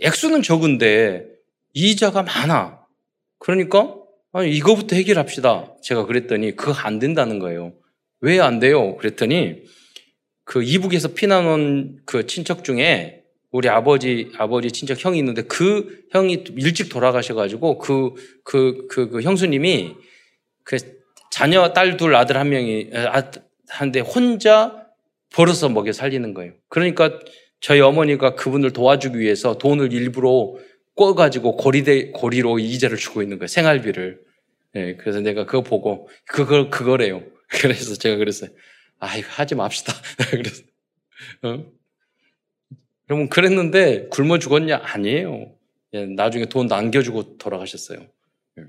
액수는 적은데 이자가 많아. 그러니까 아니 이거부터 해결합시다. 제가 그랬더니 그거 안 된다는 거예요. 왜 안 돼요? 그랬더니 그 이북에서 피난 온 그 친척 중에 우리 아버지 아버지 친척 형이 있는데 그 형이 일찍 돌아가셔가지고 그 그 그 그 형수님이 그 자녀 딸 둘 아들 한 명이 아, 한데 혼자 벌어서 먹여 살리는 거예요. 그러니까 저희 어머니가 그분을 도와주기 위해서 돈을 일부러 꿔가지고 고리대, 고리로 이자를 주고 있는 거예요. 생활비를. 예, 그래서 내가 그거 보고, 그걸, 그거래요. 그래서 제가 그랬어요. 아, 이거 하지 맙시다. 그래서, 어? 여러분, 그랬는데 굶어 죽었냐? 아니에요. 예, 나중에 돈 남겨주고 돌아가셨어요. 예.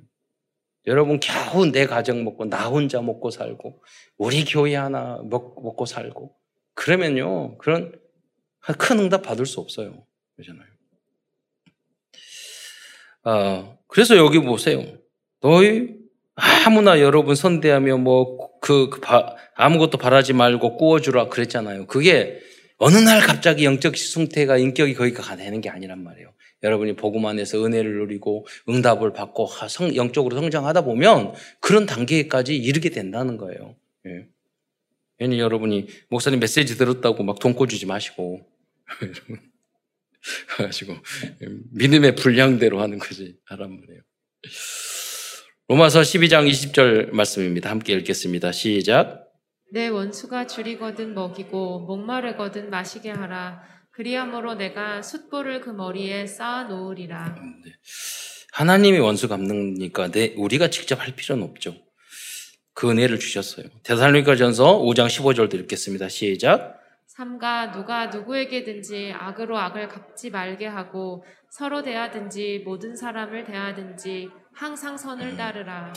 여러분, 겨우 내 가정 먹고, 나 혼자 먹고 살고, 우리 교회 하나 먹, 먹고 살고, 그러면요, 그런 큰 응답 받을 수 없어요. 그러잖아요. 아, 그래서 여기 보세요. 너희 아무나 여러분 선대하며 뭐그 그, 아무것도 바라지 말고 꾸어주라 그랬잖아요. 그게 어느 날 갑자기 영적 승태가 인격이 거기가 되는 게 아니란 말이에요. 여러분이 복음 안에서 은혜를 누리고 응답을 받고 성, 영적으로 성장하다 보면 그런 단계까지 이르게 된다는 거예요. 예. 여러분이 목사님 메시지 들었다고 막 돈 꿔주지 마시고 가지고 믿음의 분량대로 하는 거지 하란 말이에요. 로마서 12장 20절 말씀입니다. 함께 읽겠습니다. 시작. 내 원수가 줄이거든 먹이고 목마르거든 마시게 하라. 그리함으로 내가 숫보를 그 머리에 쌓아 놓으리라. 네. 하나님이 원수 갚는니까 내 우리가 직접 할 필요는 없죠. 그 은혜를 주셨어요. 대살로니가 전서 5장 15절도 읽겠습니다. 시작. 삼가 누가 누구에게든지 악으로 악을 갚지 말게 하고 서로 대하든지 모든 사람을 대하든지 항상 선을 음. 따르라.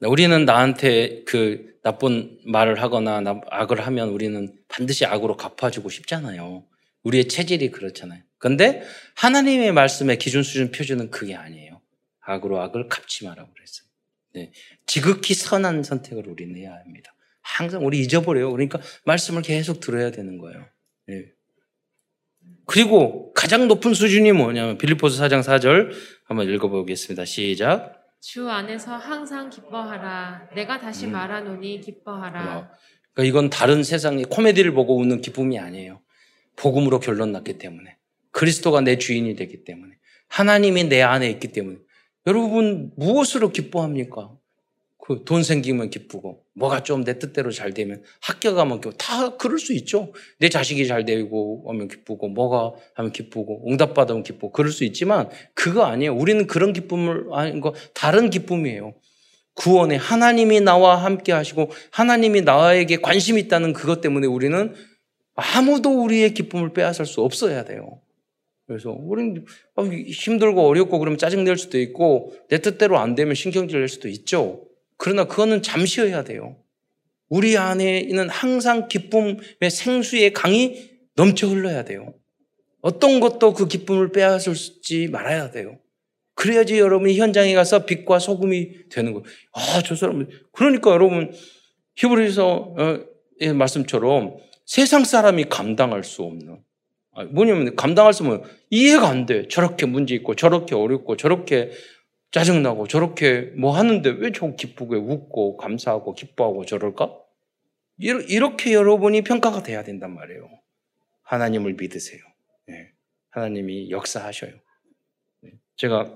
우리는 나한테 그 나쁜 말을 하거나 악을 하면 우리는 반드시 악으로 갚아주고 싶잖아요. 우리의 체질이 그렇잖아요. 근데 하나님의 말씀의 기준 수준 표준은 그게 아니에요. 악으로 악을 갚지 말라고 그랬어요. 네. 지극히 선한 선택을 우리는 해야 합니다. 항상 우리 잊어버려요. 그러니까 말씀을 계속 들어야 되는 거예요. 예. 그리고 가장 높은 수준이 뭐냐면 빌리포스 4장 4절 한번 읽어보겠습니다. 시작. 주 안에서 항상 기뻐하라. 내가 다시 음. 말하노니 기뻐하라. 그러니까 이건 다른 세상의 코미디를 보고 웃는 기쁨이 아니에요. 복음으로 결론 났기 때문에. 그리스도가 내 주인이 되기 때문에. 하나님이 내 안에 있기 때문에. 여러분, 무엇으로 기뻐합니까? 그 돈 생기면 기쁘고 뭐가 좀 내 뜻대로 잘 되면 학교 가면 기쁘고 다 그럴 수 있죠. 내 자식이 잘 되고 하면 기쁘고 뭐가 하면 기쁘고 응답 받으면 기쁘고 그럴 수 있지만 그거 아니에요. 우리는 그런 기쁨을 아닌 거 다른 기쁨이에요. 구원에 하나님이 나와 함께 하시고 하나님이 나에게 관심 있다는 그것 때문에 우리는 아무도 우리의 기쁨을 빼앗을 수 없어야 돼요. 그래서 우리는 힘들고 어렵고 그러면 짜증 낼 수도 있고 내 뜻대로 안 되면 신경질 낼 수도 있죠. 그러나 그거는 잠시여야 돼요. 우리 안에는 항상 기쁨의 생수의 강이 넘쳐 흘러야 돼요. 어떤 것도 그 기쁨을 빼앗을지 말아야 돼요. 그래야지 여러분이 현장에 가서 빛과 소금이 되는 거예요. 아, 저 사람. 그러니까 여러분, 히브리서의 말씀처럼 세상 사람이 감당할 수 없는. 뭐냐면 감당할 수 없는 이해가 안 돼. 저렇게 문제 있고, 저렇게 어렵고, 저렇게 짜증나고 저렇게 뭐 하는데 왜 저 기쁘게 웃고 감사하고 기뻐하고 저럴까? 이렇게 여러분이 평가가 돼야 된단 말이에요. 하나님을 믿으세요. 네. 하나님이 역사하셔요. 네. 제가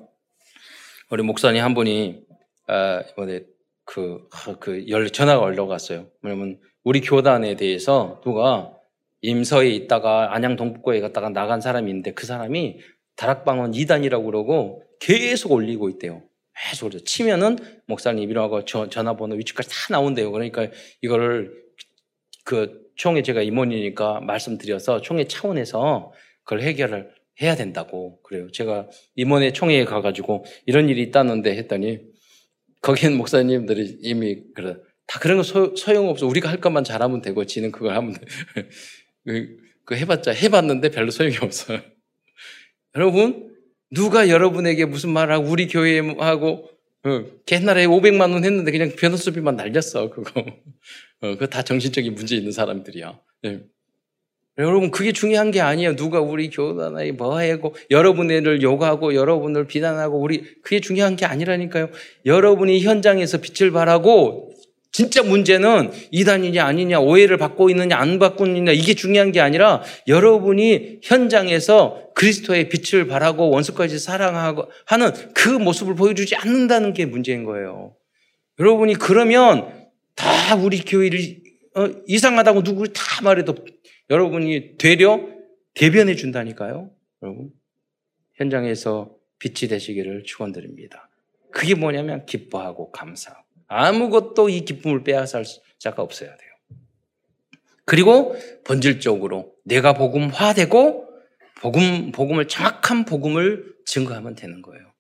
우리 목사님 한 분이 아, 이번에 그, 그, 열, 전화가 올라갔어요. 왜냐면 우리 교단에 대해서 누가 임서에 있다가 안양 동북고에 갔다가 나간 사람이 있는데 그 사람이 다락방은 이단이라고 그러고 계속 올리고 있대요. 계속 그래서 치면은 목사님 이라고 전화번호 위치까지 다 나온대요. 그러니까 이거를 그 총회 제가 임원이니까 말씀드려서 총회 차원에서 그걸 해결을 해야 된다고 그래요. 제가 임원회 총회에 가가지고 이런 일이 있다는데 했더니 거기는 목사님들이 이미 그래 다 그런 거 소, 용없어 우리가 할 것만 잘하면 되고 지는 그걸 하면 돼. 그, 그 해봤자 해봤는데 별로 소용이 없어요. 여러분 누가 여러분에게 무슨 말을 하고 우리 교회하고 어, 옛날에 500만 원 했는데 그냥 변호수비만 날렸어 그거. 어, 그거 다 정신적인 문제 있는 사람들이야. 네. 여러분 그게 중요한 게 아니에요. 누가 우리 교단에 뭐 하고 여러분을 욕하고 여러분을 비난하고 우리 그게 중요한 게 아니라니까요. 여러분이 현장에서 빛을 발하고 진짜 문제는 이단이냐 아니냐 오해를 받고 있느냐 안 받고 있느냐 이게 중요한 게 아니라 여러분이 현장에서 그리스도의 빛을 발하고 원수까지 사랑하고 하는 그 모습을 보여주지 않는다는 게 문제인 거예요. 여러분이 그러면 다 우리 교회를 어, 이상하다고 누구 다 말해도 여러분이 되려 대변해 준다니까요. 여러분 현장에서 빛이 되시기를 축원드립니다. 그게 뭐냐면 기뻐하고 감사하고 아무것도 이 기쁨을 빼앗을 자가 없어야 돼요. 그리고 본질적으로 내가 복음화되고 복음 복음을 정확한 복음을 증거하면 되는 거예요.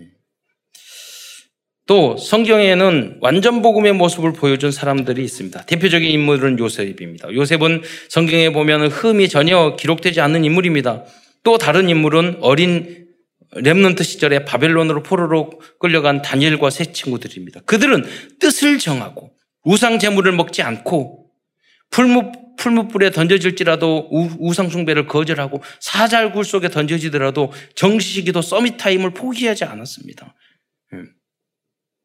예. 또 성경에는 완전 복음의 모습을 보여준 사람들이 있습니다. 대표적인 인물은 요셉입니다. 요셉은 성경에 보면 흠이 전혀 기록되지 않는 인물입니다. 또 다른 인물은 어린 remnant 시절에 바벨론으로 포로로 끌려간 다니엘과 세 친구들입니다. 그들은 뜻을 정하고 우상 제물을 먹지 않고 풀무 풀무불에 던져질지라도 우상 숭배를 거절하고 사자굴 속에 던져지더라도 정시기도 summit time을 포기하지 않았습니다. 예.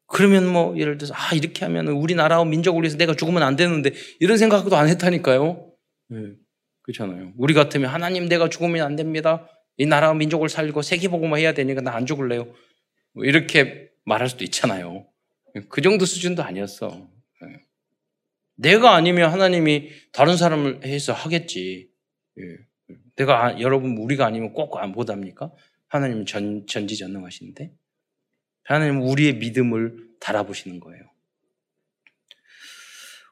그러면 뭐 예를 들어서 아 이렇게 하면 우리나라와 민족을 위해서 내가 죽으면 안 되는데 이런 생각도 안 했다니까요. 네. 그렇잖아요. 우리 같으면 하나님 내가 죽으면 안 됩니다. 이 나라와 민족을 살리고 세계보고만 해야 되니까 나 안 죽을래요. 뭐 이렇게 말할 수도 있잖아요. 그 정도 수준도 아니었어. 예. 내가 아니면 하나님이 다른 사람을 해서 하겠지. 예. 내가 아, 여러분 우리가 아니면 꼭 못 합니까? 하나님은 전, 전지전능하신데 하나님은 우리의 믿음을 달아보시는 거예요.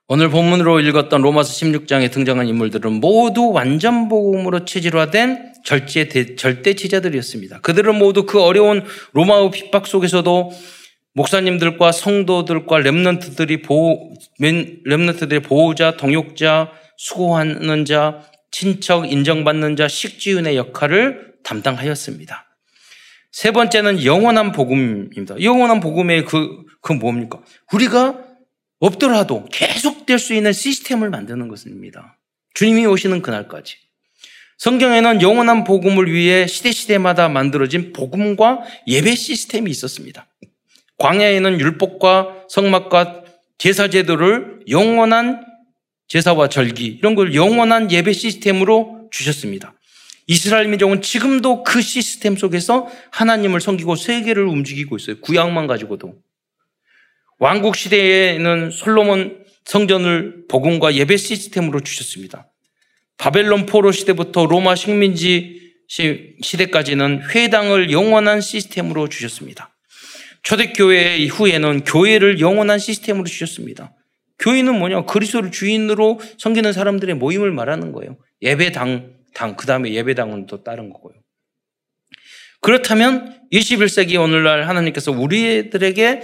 오늘 본문으로 읽었던 로마서 16장에 등장한 인물들은 모두 완전 복음으로 체질화된 절제 절대 지자들이었습니다. 그들은 모두 그 어려운 로마의 핍박 속에서도 목사님들과 성도들과 렘넌트들이 보호 렘넌트들의 보호자, 동역자, 수고하는 자, 친척 인정받는 자, 식지윤의 역할을 담당하였습니다. 세 번째는 영원한 복음입니다. 영원한 복음의 그, 그 뭡니까? 우리가 없더라도 계속될 수 있는 시스템을 만드는 것입니다. 주님이 오시는 그날까지. 성경에는 영원한 복음을 위해 시대시대마다 만들어진 복음과 예배 시스템이 있었습니다. 광야에는 율법과 성막과 제사 제도를 영원한 제사와 절기 이런 걸 영원한 예배 시스템으로 주셨습니다. 이스라엘 민족은 지금도 그 시스템 속에서 하나님을 섬기고 세계를 움직이고 있어요. 구약만 가지고도. 왕국 시대에는 솔로몬 성전을 복음과 예배 시스템으로 주셨습니다. 바벨론 포로 시대부터 로마 식민지 시대까지는 회당을 영원한 시스템으로 주셨습니다. 초대교회 이후에는 교회를 영원한 시스템으로 주셨습니다. 교회는 뭐냐? 그리스도를 주인으로 섬기는 사람들의 모임을 말하는 거예요. 예배당, 당, 그 다음에 예배당은 또 다른 거고요. 그렇다면 21세기 오늘날 하나님께서 우리들에게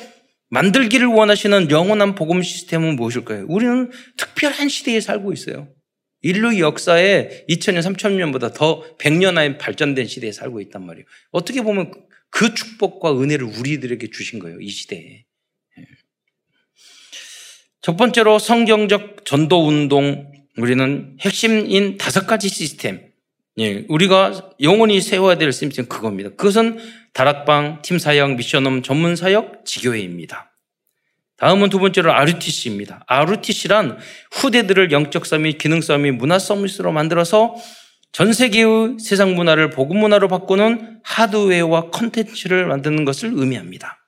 만들기를 원하시는 영원한 복음 시스템은 무엇일까요? 우리는 특별한 시대에 살고 있어요. 인류 역사에 2000년, 3000년보다 더 100년 발전된 시대에 살고 있단 말이에요. 어떻게 보면 그 축복과 은혜를 우리들에게 주신 거예요. 이 시대에. 예. 첫 번째로 성경적 전도 운동 우리는 핵심인 다섯 가지 시스템. 예, 우리가 영원히 세워야 될 시스템 그겁니다. 그것은 다락방, 팀 사역, 미션홈, 전문 사역, 지교회입니다. 다음은 두 번째로 RUTC입니다. RUTC란 후대들을 영적 서밋, 기능 서밋, 문화 서밋으로 만들어서 전 세계의 세상 문화를 복음 문화로 바꾸는 하드웨어와 컨텐츠를 만드는 것을 의미합니다.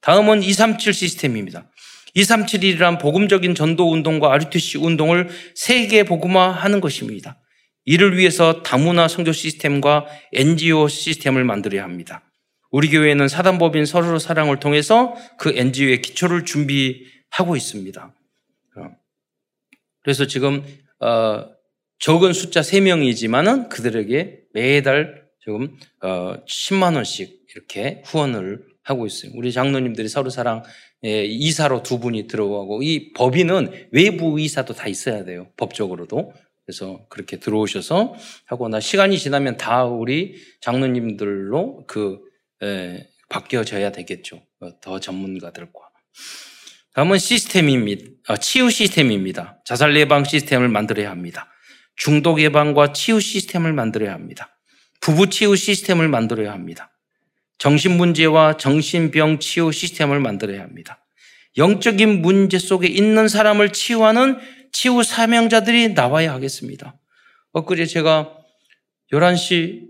다음은 237 시스템입니다. 237이란 복음적인 전도 운동과 RUTC 운동을 세계 복음화하는 것입니다. 이를 위해서 다문화 성교 시스템과 NGO 시스템을 만들어야 합니다. 우리 교회는 사단법인 서로 사랑을 통해서 그 NGO의 기초를 준비하고 있습니다. 그래서 지금 어, 적은 숫자 3명이지만은 그들에게 매달 지금 어, 10만 원씩 이렇게 후원을 하고 있어요. 우리 장로님들이 서로 사랑 예, 이사로 두 분이 들어가고 이 법인은 외부 이사도 다 있어야 돼요. 법적으로도. 그래서 그렇게 들어오셔서 하고 나 시간이 지나면 다 우리 장로님들로 그 에, 바뀌어져야 되겠죠. 어, 더 전문가들과. 다음은 시스템입니다. 아, 치유 시스템입니다. 자살 예방 시스템을 만들어야 합니다. 중독 예방과 치유 시스템을 만들어야 합니다. 부부 치유 시스템을 만들어야 합니다. 정신 문제와 정신병 치유 시스템을 만들어야 합니다. 영적인 문제 속에 있는 사람을 치유하는 치유 사명자들이 나와야 하겠습니다. 엊그제 제가 11시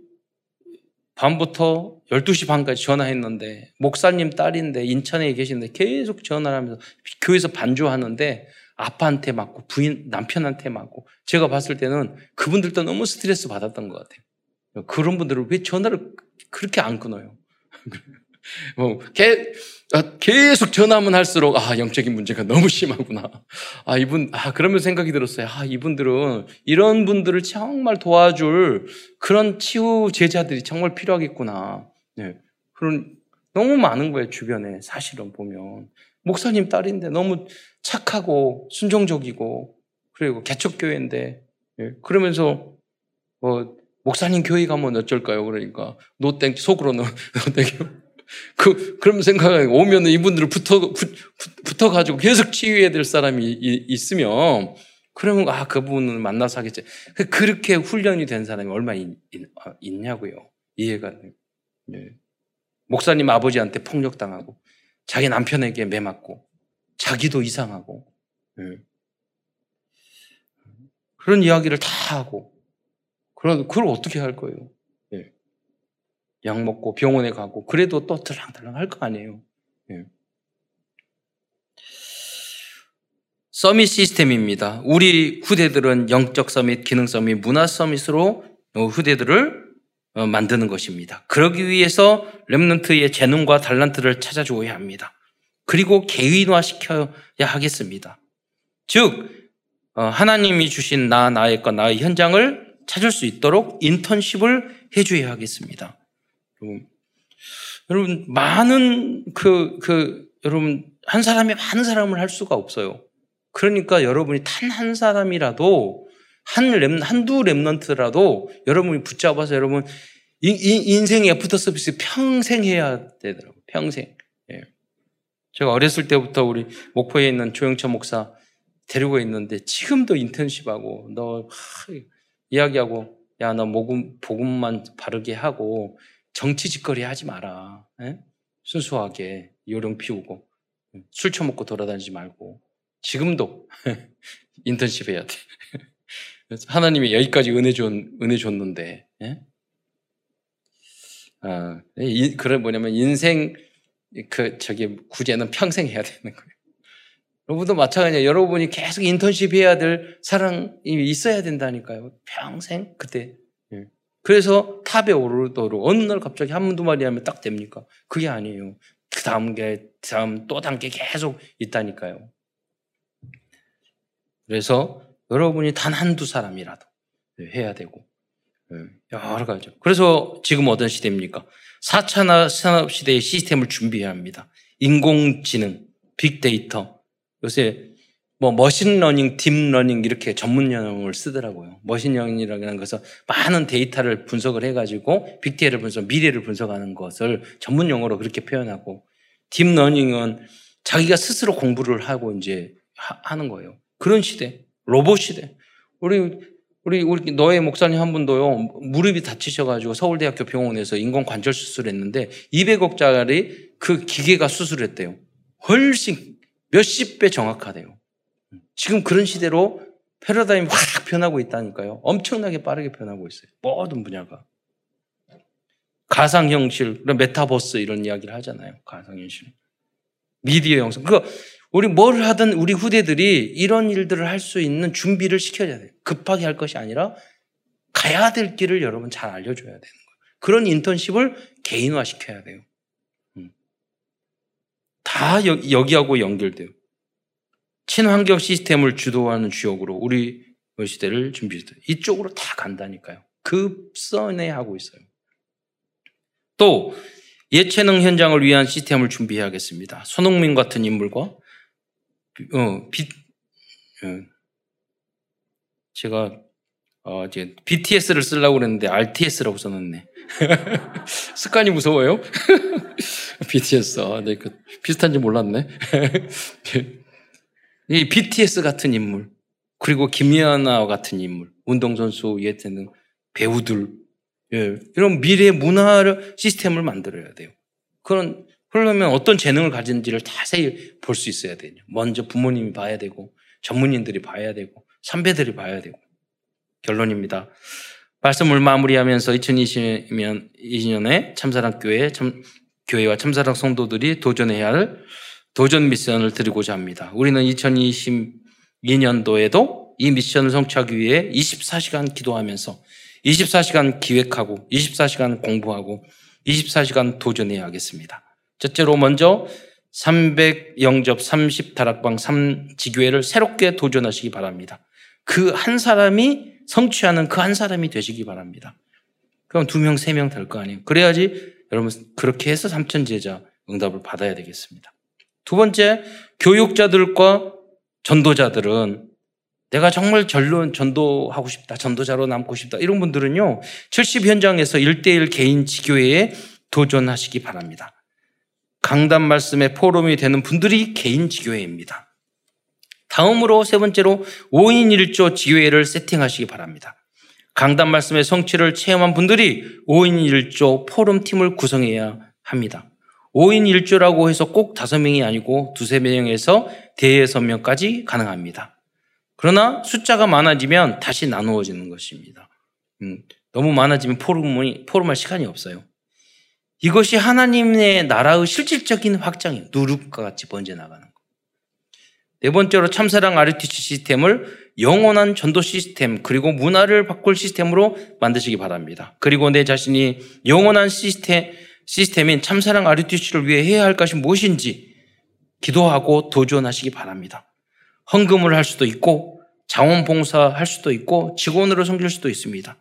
밤부터 12시 반까지 전화했는데 목사님 딸인데 인천에 계시는데 계속 전화를 하면서 교회에서 반주하는데 아빠한테 맞고 부인 남편한테 맞고 제가 봤을 때는 그분들도 너무 스트레스 받았던 것 같아요. 그런 분들은 왜 전화를 그렇게 안 끊어요? 뭐, 아, 계속 전화만 할수록, 아, 영적인 문제가 너무 심하구나. 아, 이분, 아, 그러면 생각이 들었어요. 아, 이분들은 이런 분들을 정말 도와줄 그런 치유 제자들이 정말 필요하겠구나. 네. 그런, 너무 많은 거예요, 주변에. 사실은 보면. 목사님 딸인데 너무 착하고 순종적이고, 그리고 개척교회인데, 네. 그러면서, 뭐, 목사님 교회 가면 어쩔까요? 그러니까 노땡 속으로는 노땡 그 그런 생각이 오면 이분들을 붙어 붙 어 가지고 계속 치유해야 될 사람이 있으면 그러면 아 그분을 만나서 하겠지. 그렇게 훈련이 된 사람이 얼마 있, 있냐고요. 이해가 네. 목사님 아버지한테 폭력당하고 자기 남편에게 매맞고 자기도 이상하고 네. 그런 이야기를 다 하고 그럼 그걸 어떻게 할 거예요? 예. 약 먹고 병원에 가고 그래도 또 들랑들랑 할 거 아니에요. 예. 서밋 시스템입니다. 우리 후대들은 영적 서밋, 기능 서밋, 문화 서밋으로 후대들을 어, 만드는 것입니다. 그러기 위해서 렘넌트의 재능과 달란트를 찾아주어야 합니다. 그리고 개인화 시켜야 하겠습니다. 즉 어, 하나님이 주신 나 나의 것 나의 현장을 찾을 수 있도록 인턴십을 해줘야 하겠습니다. 여러분, 여러분 많은 그, 그, 여러분, 한 사람이 많은 사람을 할 수가 없어요. 그러니까 여러분이 단 한 사람이라도, 한 랩, 한두 remnant라도 여러분이 붙잡아서 여러분, 인, 인생 애프터 서비스 평생 해야 되더라고요. 평생. 예. 제가 어렸을 때부터 우리 목포에 있는 조영철 목사 데리고 있는데 지금도 인턴십하고 너 이야기하고 야 너 복음 복음만 바르게 하고 정치 짓거리 하지 마라. 에? 예? 순수하게 요령 피우고 술 처먹고 돌아다니지 말고 지금도 인턴십 해야 돼. 하나님이 여기까지 은혜 줬 은혜 줬는데. 예? 아, 그래 뭐냐면 인생 그 저기 구제는 평생 해야 되는 거예요. 여러분도 마찬가지예요. 여러분이 계속 인턴십 해야 될 사랑이 있어야 된다니까요. 평생 그때. 예. 그래서 탑에 오르도록 어느 날 갑자기 한두 마디 하면 딱 됩니까? 그게 아니에요. 그 다음 게, 그 다음 또 단계 계속 있다니까요. 그래서 여러분이 단 한두 사람이라도 해야 되고, 예. 여러 가지. 그래서 지금 어떤 시대입니까? 4차 산업 시대의 시스템을 준비해야 합니다. 인공지능, 빅데이터, 요새 뭐 machine learning, deep learning 이렇게 전문 용어를 쓰더라고요. machine learning이라는 것은 많은 데이터를 분석을 해가지고 빅데이터를 분석, 미래를 분석하는 것을 전문 용어로 그렇게 표현하고 deep learning은 자기가 스스로 공부를 하고 이제 하, 는 거예요. 그런 시대, 로봇 시대. 우리 우리 우리 노회 목사님 한 분도요 무릎이 다치셔가지고 서울대학교 병원에서 인공 관절 수술했는데 200억짜리 그 기계가 수술했대요. 훨씬 몇십 배 정확하대요. 지금 그런 시대로 패러다임이 확 변하고 있다니까요. 엄청나게 빠르게 변하고 있어요. 모든 분야가. 가상현실, 메타버스 이런 이야기를 하잖아요. 가상현실. 미디어 영상. 그거 우리 뭘 하든 우리 후대들이 이런 일들을 할 수 있는 준비를 시켜야 돼요. 급하게 할 것이 아니라 가야 될 길을 여러분 잘 알려줘야 되는 거예요. 그런 인턴십을 개인화 시켜야 돼요. 음. 다 여, 여기하고 연결돼요. 친환경 시스템을 주도하는 주역으로 우리 시대를 준비했어요. 이쪽으로 다 간다니까요. 급선에 하고 있어요. 또 예체능 현장을 위한 시스템을 준비해야겠습니다. 손흥민 같은 인물과 어, 비, 어, 제가 어, 이제 BTS를 쓰려고 그랬는데 RTS라고 써놨네. 습관이 무서워요? BTS. 아, 네, 그, 비슷한지 몰랐네. 이 BTS 같은 인물, 그리고 김연아 같은 인물, 운동선수, 예체능, 배우들, 예, 이런 미래 문화를 시스템을 만들어야 돼요. 그런 그러려면 어떤 재능을 가진지를 자세히 볼 수 있어야 돼요. 먼저 부모님이 봐야 되고 전문인들이 봐야 되고 선배들이 봐야 되고 결론입니다. 말씀을 마무리하면서 2020년에 참사랑 교회 참, 교회와 참사랑 성도들이 도전해야 할 도전 미션을 드리고자 합니다. 우리는 2022년도에도 이 미션을 성취하기 위해 24시간 기도하면서 24시간 기획하고 24시간 공부하고 24시간 도전해야 하겠습니다. 첫째로 먼저 300 영접 30 다락방 3지교회를 새롭게 도전하시기 바랍니다. 그 한 사람이 성취하는 그 한 사람이 되시기 바랍니다. 그럼 두 명, 세 명 될 거 아니에요. 그래야지 여러분 그렇게 해서 삼천 제자 응답을 받아야 되겠습니다. 두 번째, 교육자들과 전도자들은 내가 정말 전론 전도하고 싶다, 전도자로 남고 싶다 이런 분들은요 70 현장에서 1대1 개인 지교회에 도전하시기 바랍니다. 강단 말씀의 포럼이 되는 분들이 개인 지교회입니다. 다음으로 세 번째로 5인 1조 지교회를 세팅하시기 바랍니다. 강단 말씀의 성취를 체험한 분들이 5인 1조 포럼 팀을 구성해야 합니다. 5인 1조라고 해서 꼭 5명이 아니고 2, 3명에서 대여섯 명까지 가능합니다. 그러나 숫자가 많아지면 다시 나누어지는 것입니다. 음, 너무 많아지면 포럼이, 포럼할 시간이 없어요. 이것이 하나님의 나라의 실질적인 확장이에요. 누룩과 같이 번져 나가는 거. 네 번째로 참사랑 RTC 시스템을 영원한 전도 시스템 그리고 문화를 바꿀 시스템으로 만드시기 바랍니다. 그리고 내 자신이 영원한 시스템, 시스템인 참사랑 RTC를 위해 해야 할 것이 무엇인지 기도하고 도전하시기 바랍니다. 헌금을 할 수도 있고 자원봉사 할 수도 있고 직원으로 섬길 수도 있습니다.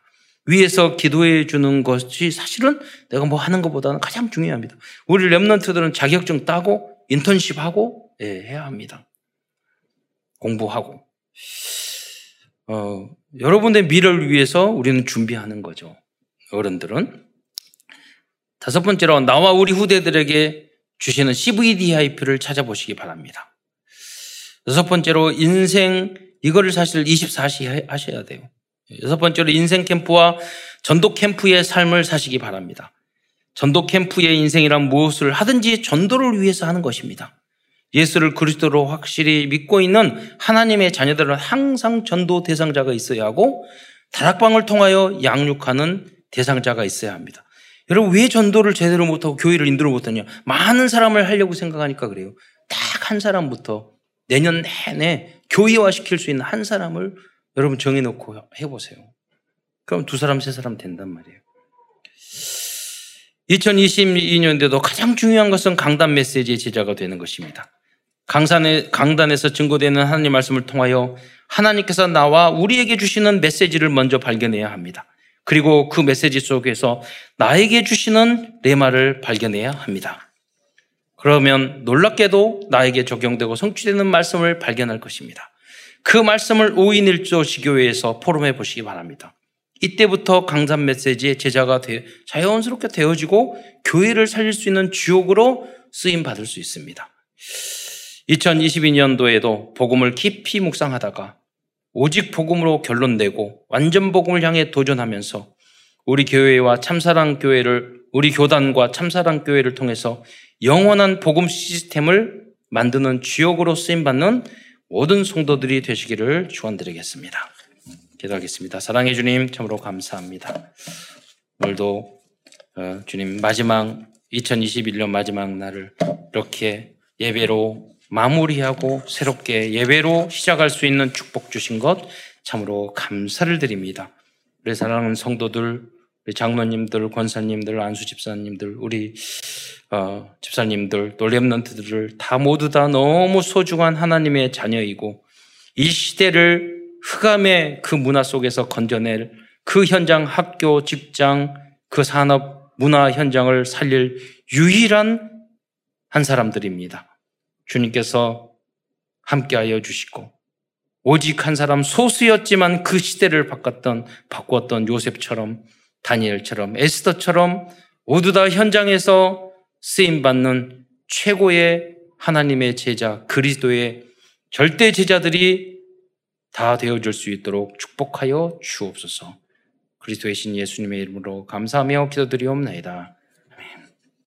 위에서 기도해 주는 것이 사실은 내가 뭐 하는 것보다는 가장 중요합니다. 우리 랩런트들은 자격증 따고 인턴십 하고 예, 해야 합니다. 공부하고 어, 여러분의 미래를 위해서 우리는 준비하는 거죠. 어른들은 다섯 번째로 나와 우리 후대들에게 주시는 CVDIP를 찾아보시기 바랍니다. 여섯 번째로 인생 이거를 사실 24시 하셔야 돼요. 여섯 번째로 인생 캠프와 전도 캠프의 삶을 사시기 바랍니다. 전도 캠프의 인생이란 무엇을 하든지 전도를 위해서 하는 것입니다. 예수를 그리스도로 확실히 믿고 있는 하나님의 자녀들은 항상 전도 대상자가 있어야 하고 다락방을 통하여 양육하는 대상자가 있어야 합니다. 여러분 왜 전도를 제대로 못하고 교회를 인도를 못하냐? 많은 사람을 하려고 생각하니까 그래요. 딱 한 사람부터 내년 내내 교회화 시킬 수 있는 한 사람을 여러분 정해놓고 해보세요. 그럼 두 사람, 세 사람 된단 말이에요. 2022년대도 가장 중요한 것은 강단 메시지의 제자가 되는 것입니다. 강산에, 강단에서 증거되는 하나님 말씀을 통하여 하나님께서 나와 우리에게 주시는 메시지를 먼저 발견해야 합니다. 그리고 그 메시지 속에서 나에게 주시는 레마를 발견해야 합니다. 그러면 놀랍게도 나에게 적용되고 성취되는 말씀을 발견할 것입니다. 그 말씀을 5인 1조 지교회에서 포럼해 보시기 바랍니다. 이때부터 강산 메시지의 제자가 되, 자연스럽게 되어지고 교회를 살릴 수 있는 주역으로 쓰임 받을 수 있습니다. 2022년도에도 복음을 깊이 묵상하다가 오직 복음으로 결론 내고 완전 복음을 향해 도전하면서 우리 교회와 참사랑 교회를 우리 교단과 참사랑 교회를 통해서 영원한 복음 시스템을 만드는 주역으로 쓰임 받는 모든 성도들이 되시기를 축원드리겠습니다. 기도하겠습니다. 사랑해 주님 참으로 감사합니다. 오늘도 어, 주님 마지막 2021년 마지막 날을 이렇게 예배로 마무리하고 새롭게 예배로 시작할 수 있는 축복 주신 것 참으로 감사를 드립니다. 우리 사랑하는 성도들, 장로님들, 권사님들, 안수 집사님들, 우리 어, 집사님들, 놀렘넌트들을 다 모두 다 너무 소중한 하나님의 자녀이고 이 시대를 흑암의 그 문화 속에서 건져낼 그 현장, 학교, 직장, 그 산업, 문화 현장을 살릴 유일한 한 사람들입니다. 주님께서 함께하여 주시고 오직 한 사람 소수였지만 그 시대를 바꿨던 바꾸었던 요셉처럼 다니엘처럼 에스더처럼 모두 다 현장에서 쓰임 받는 최고의 하나님의 제자 그리스도의 절대 제자들이 다 되어줄 수 있도록 축복하여 주옵소서. 그리스도의 신 예수님의 이름으로 감사하며 기도드리옵나이다.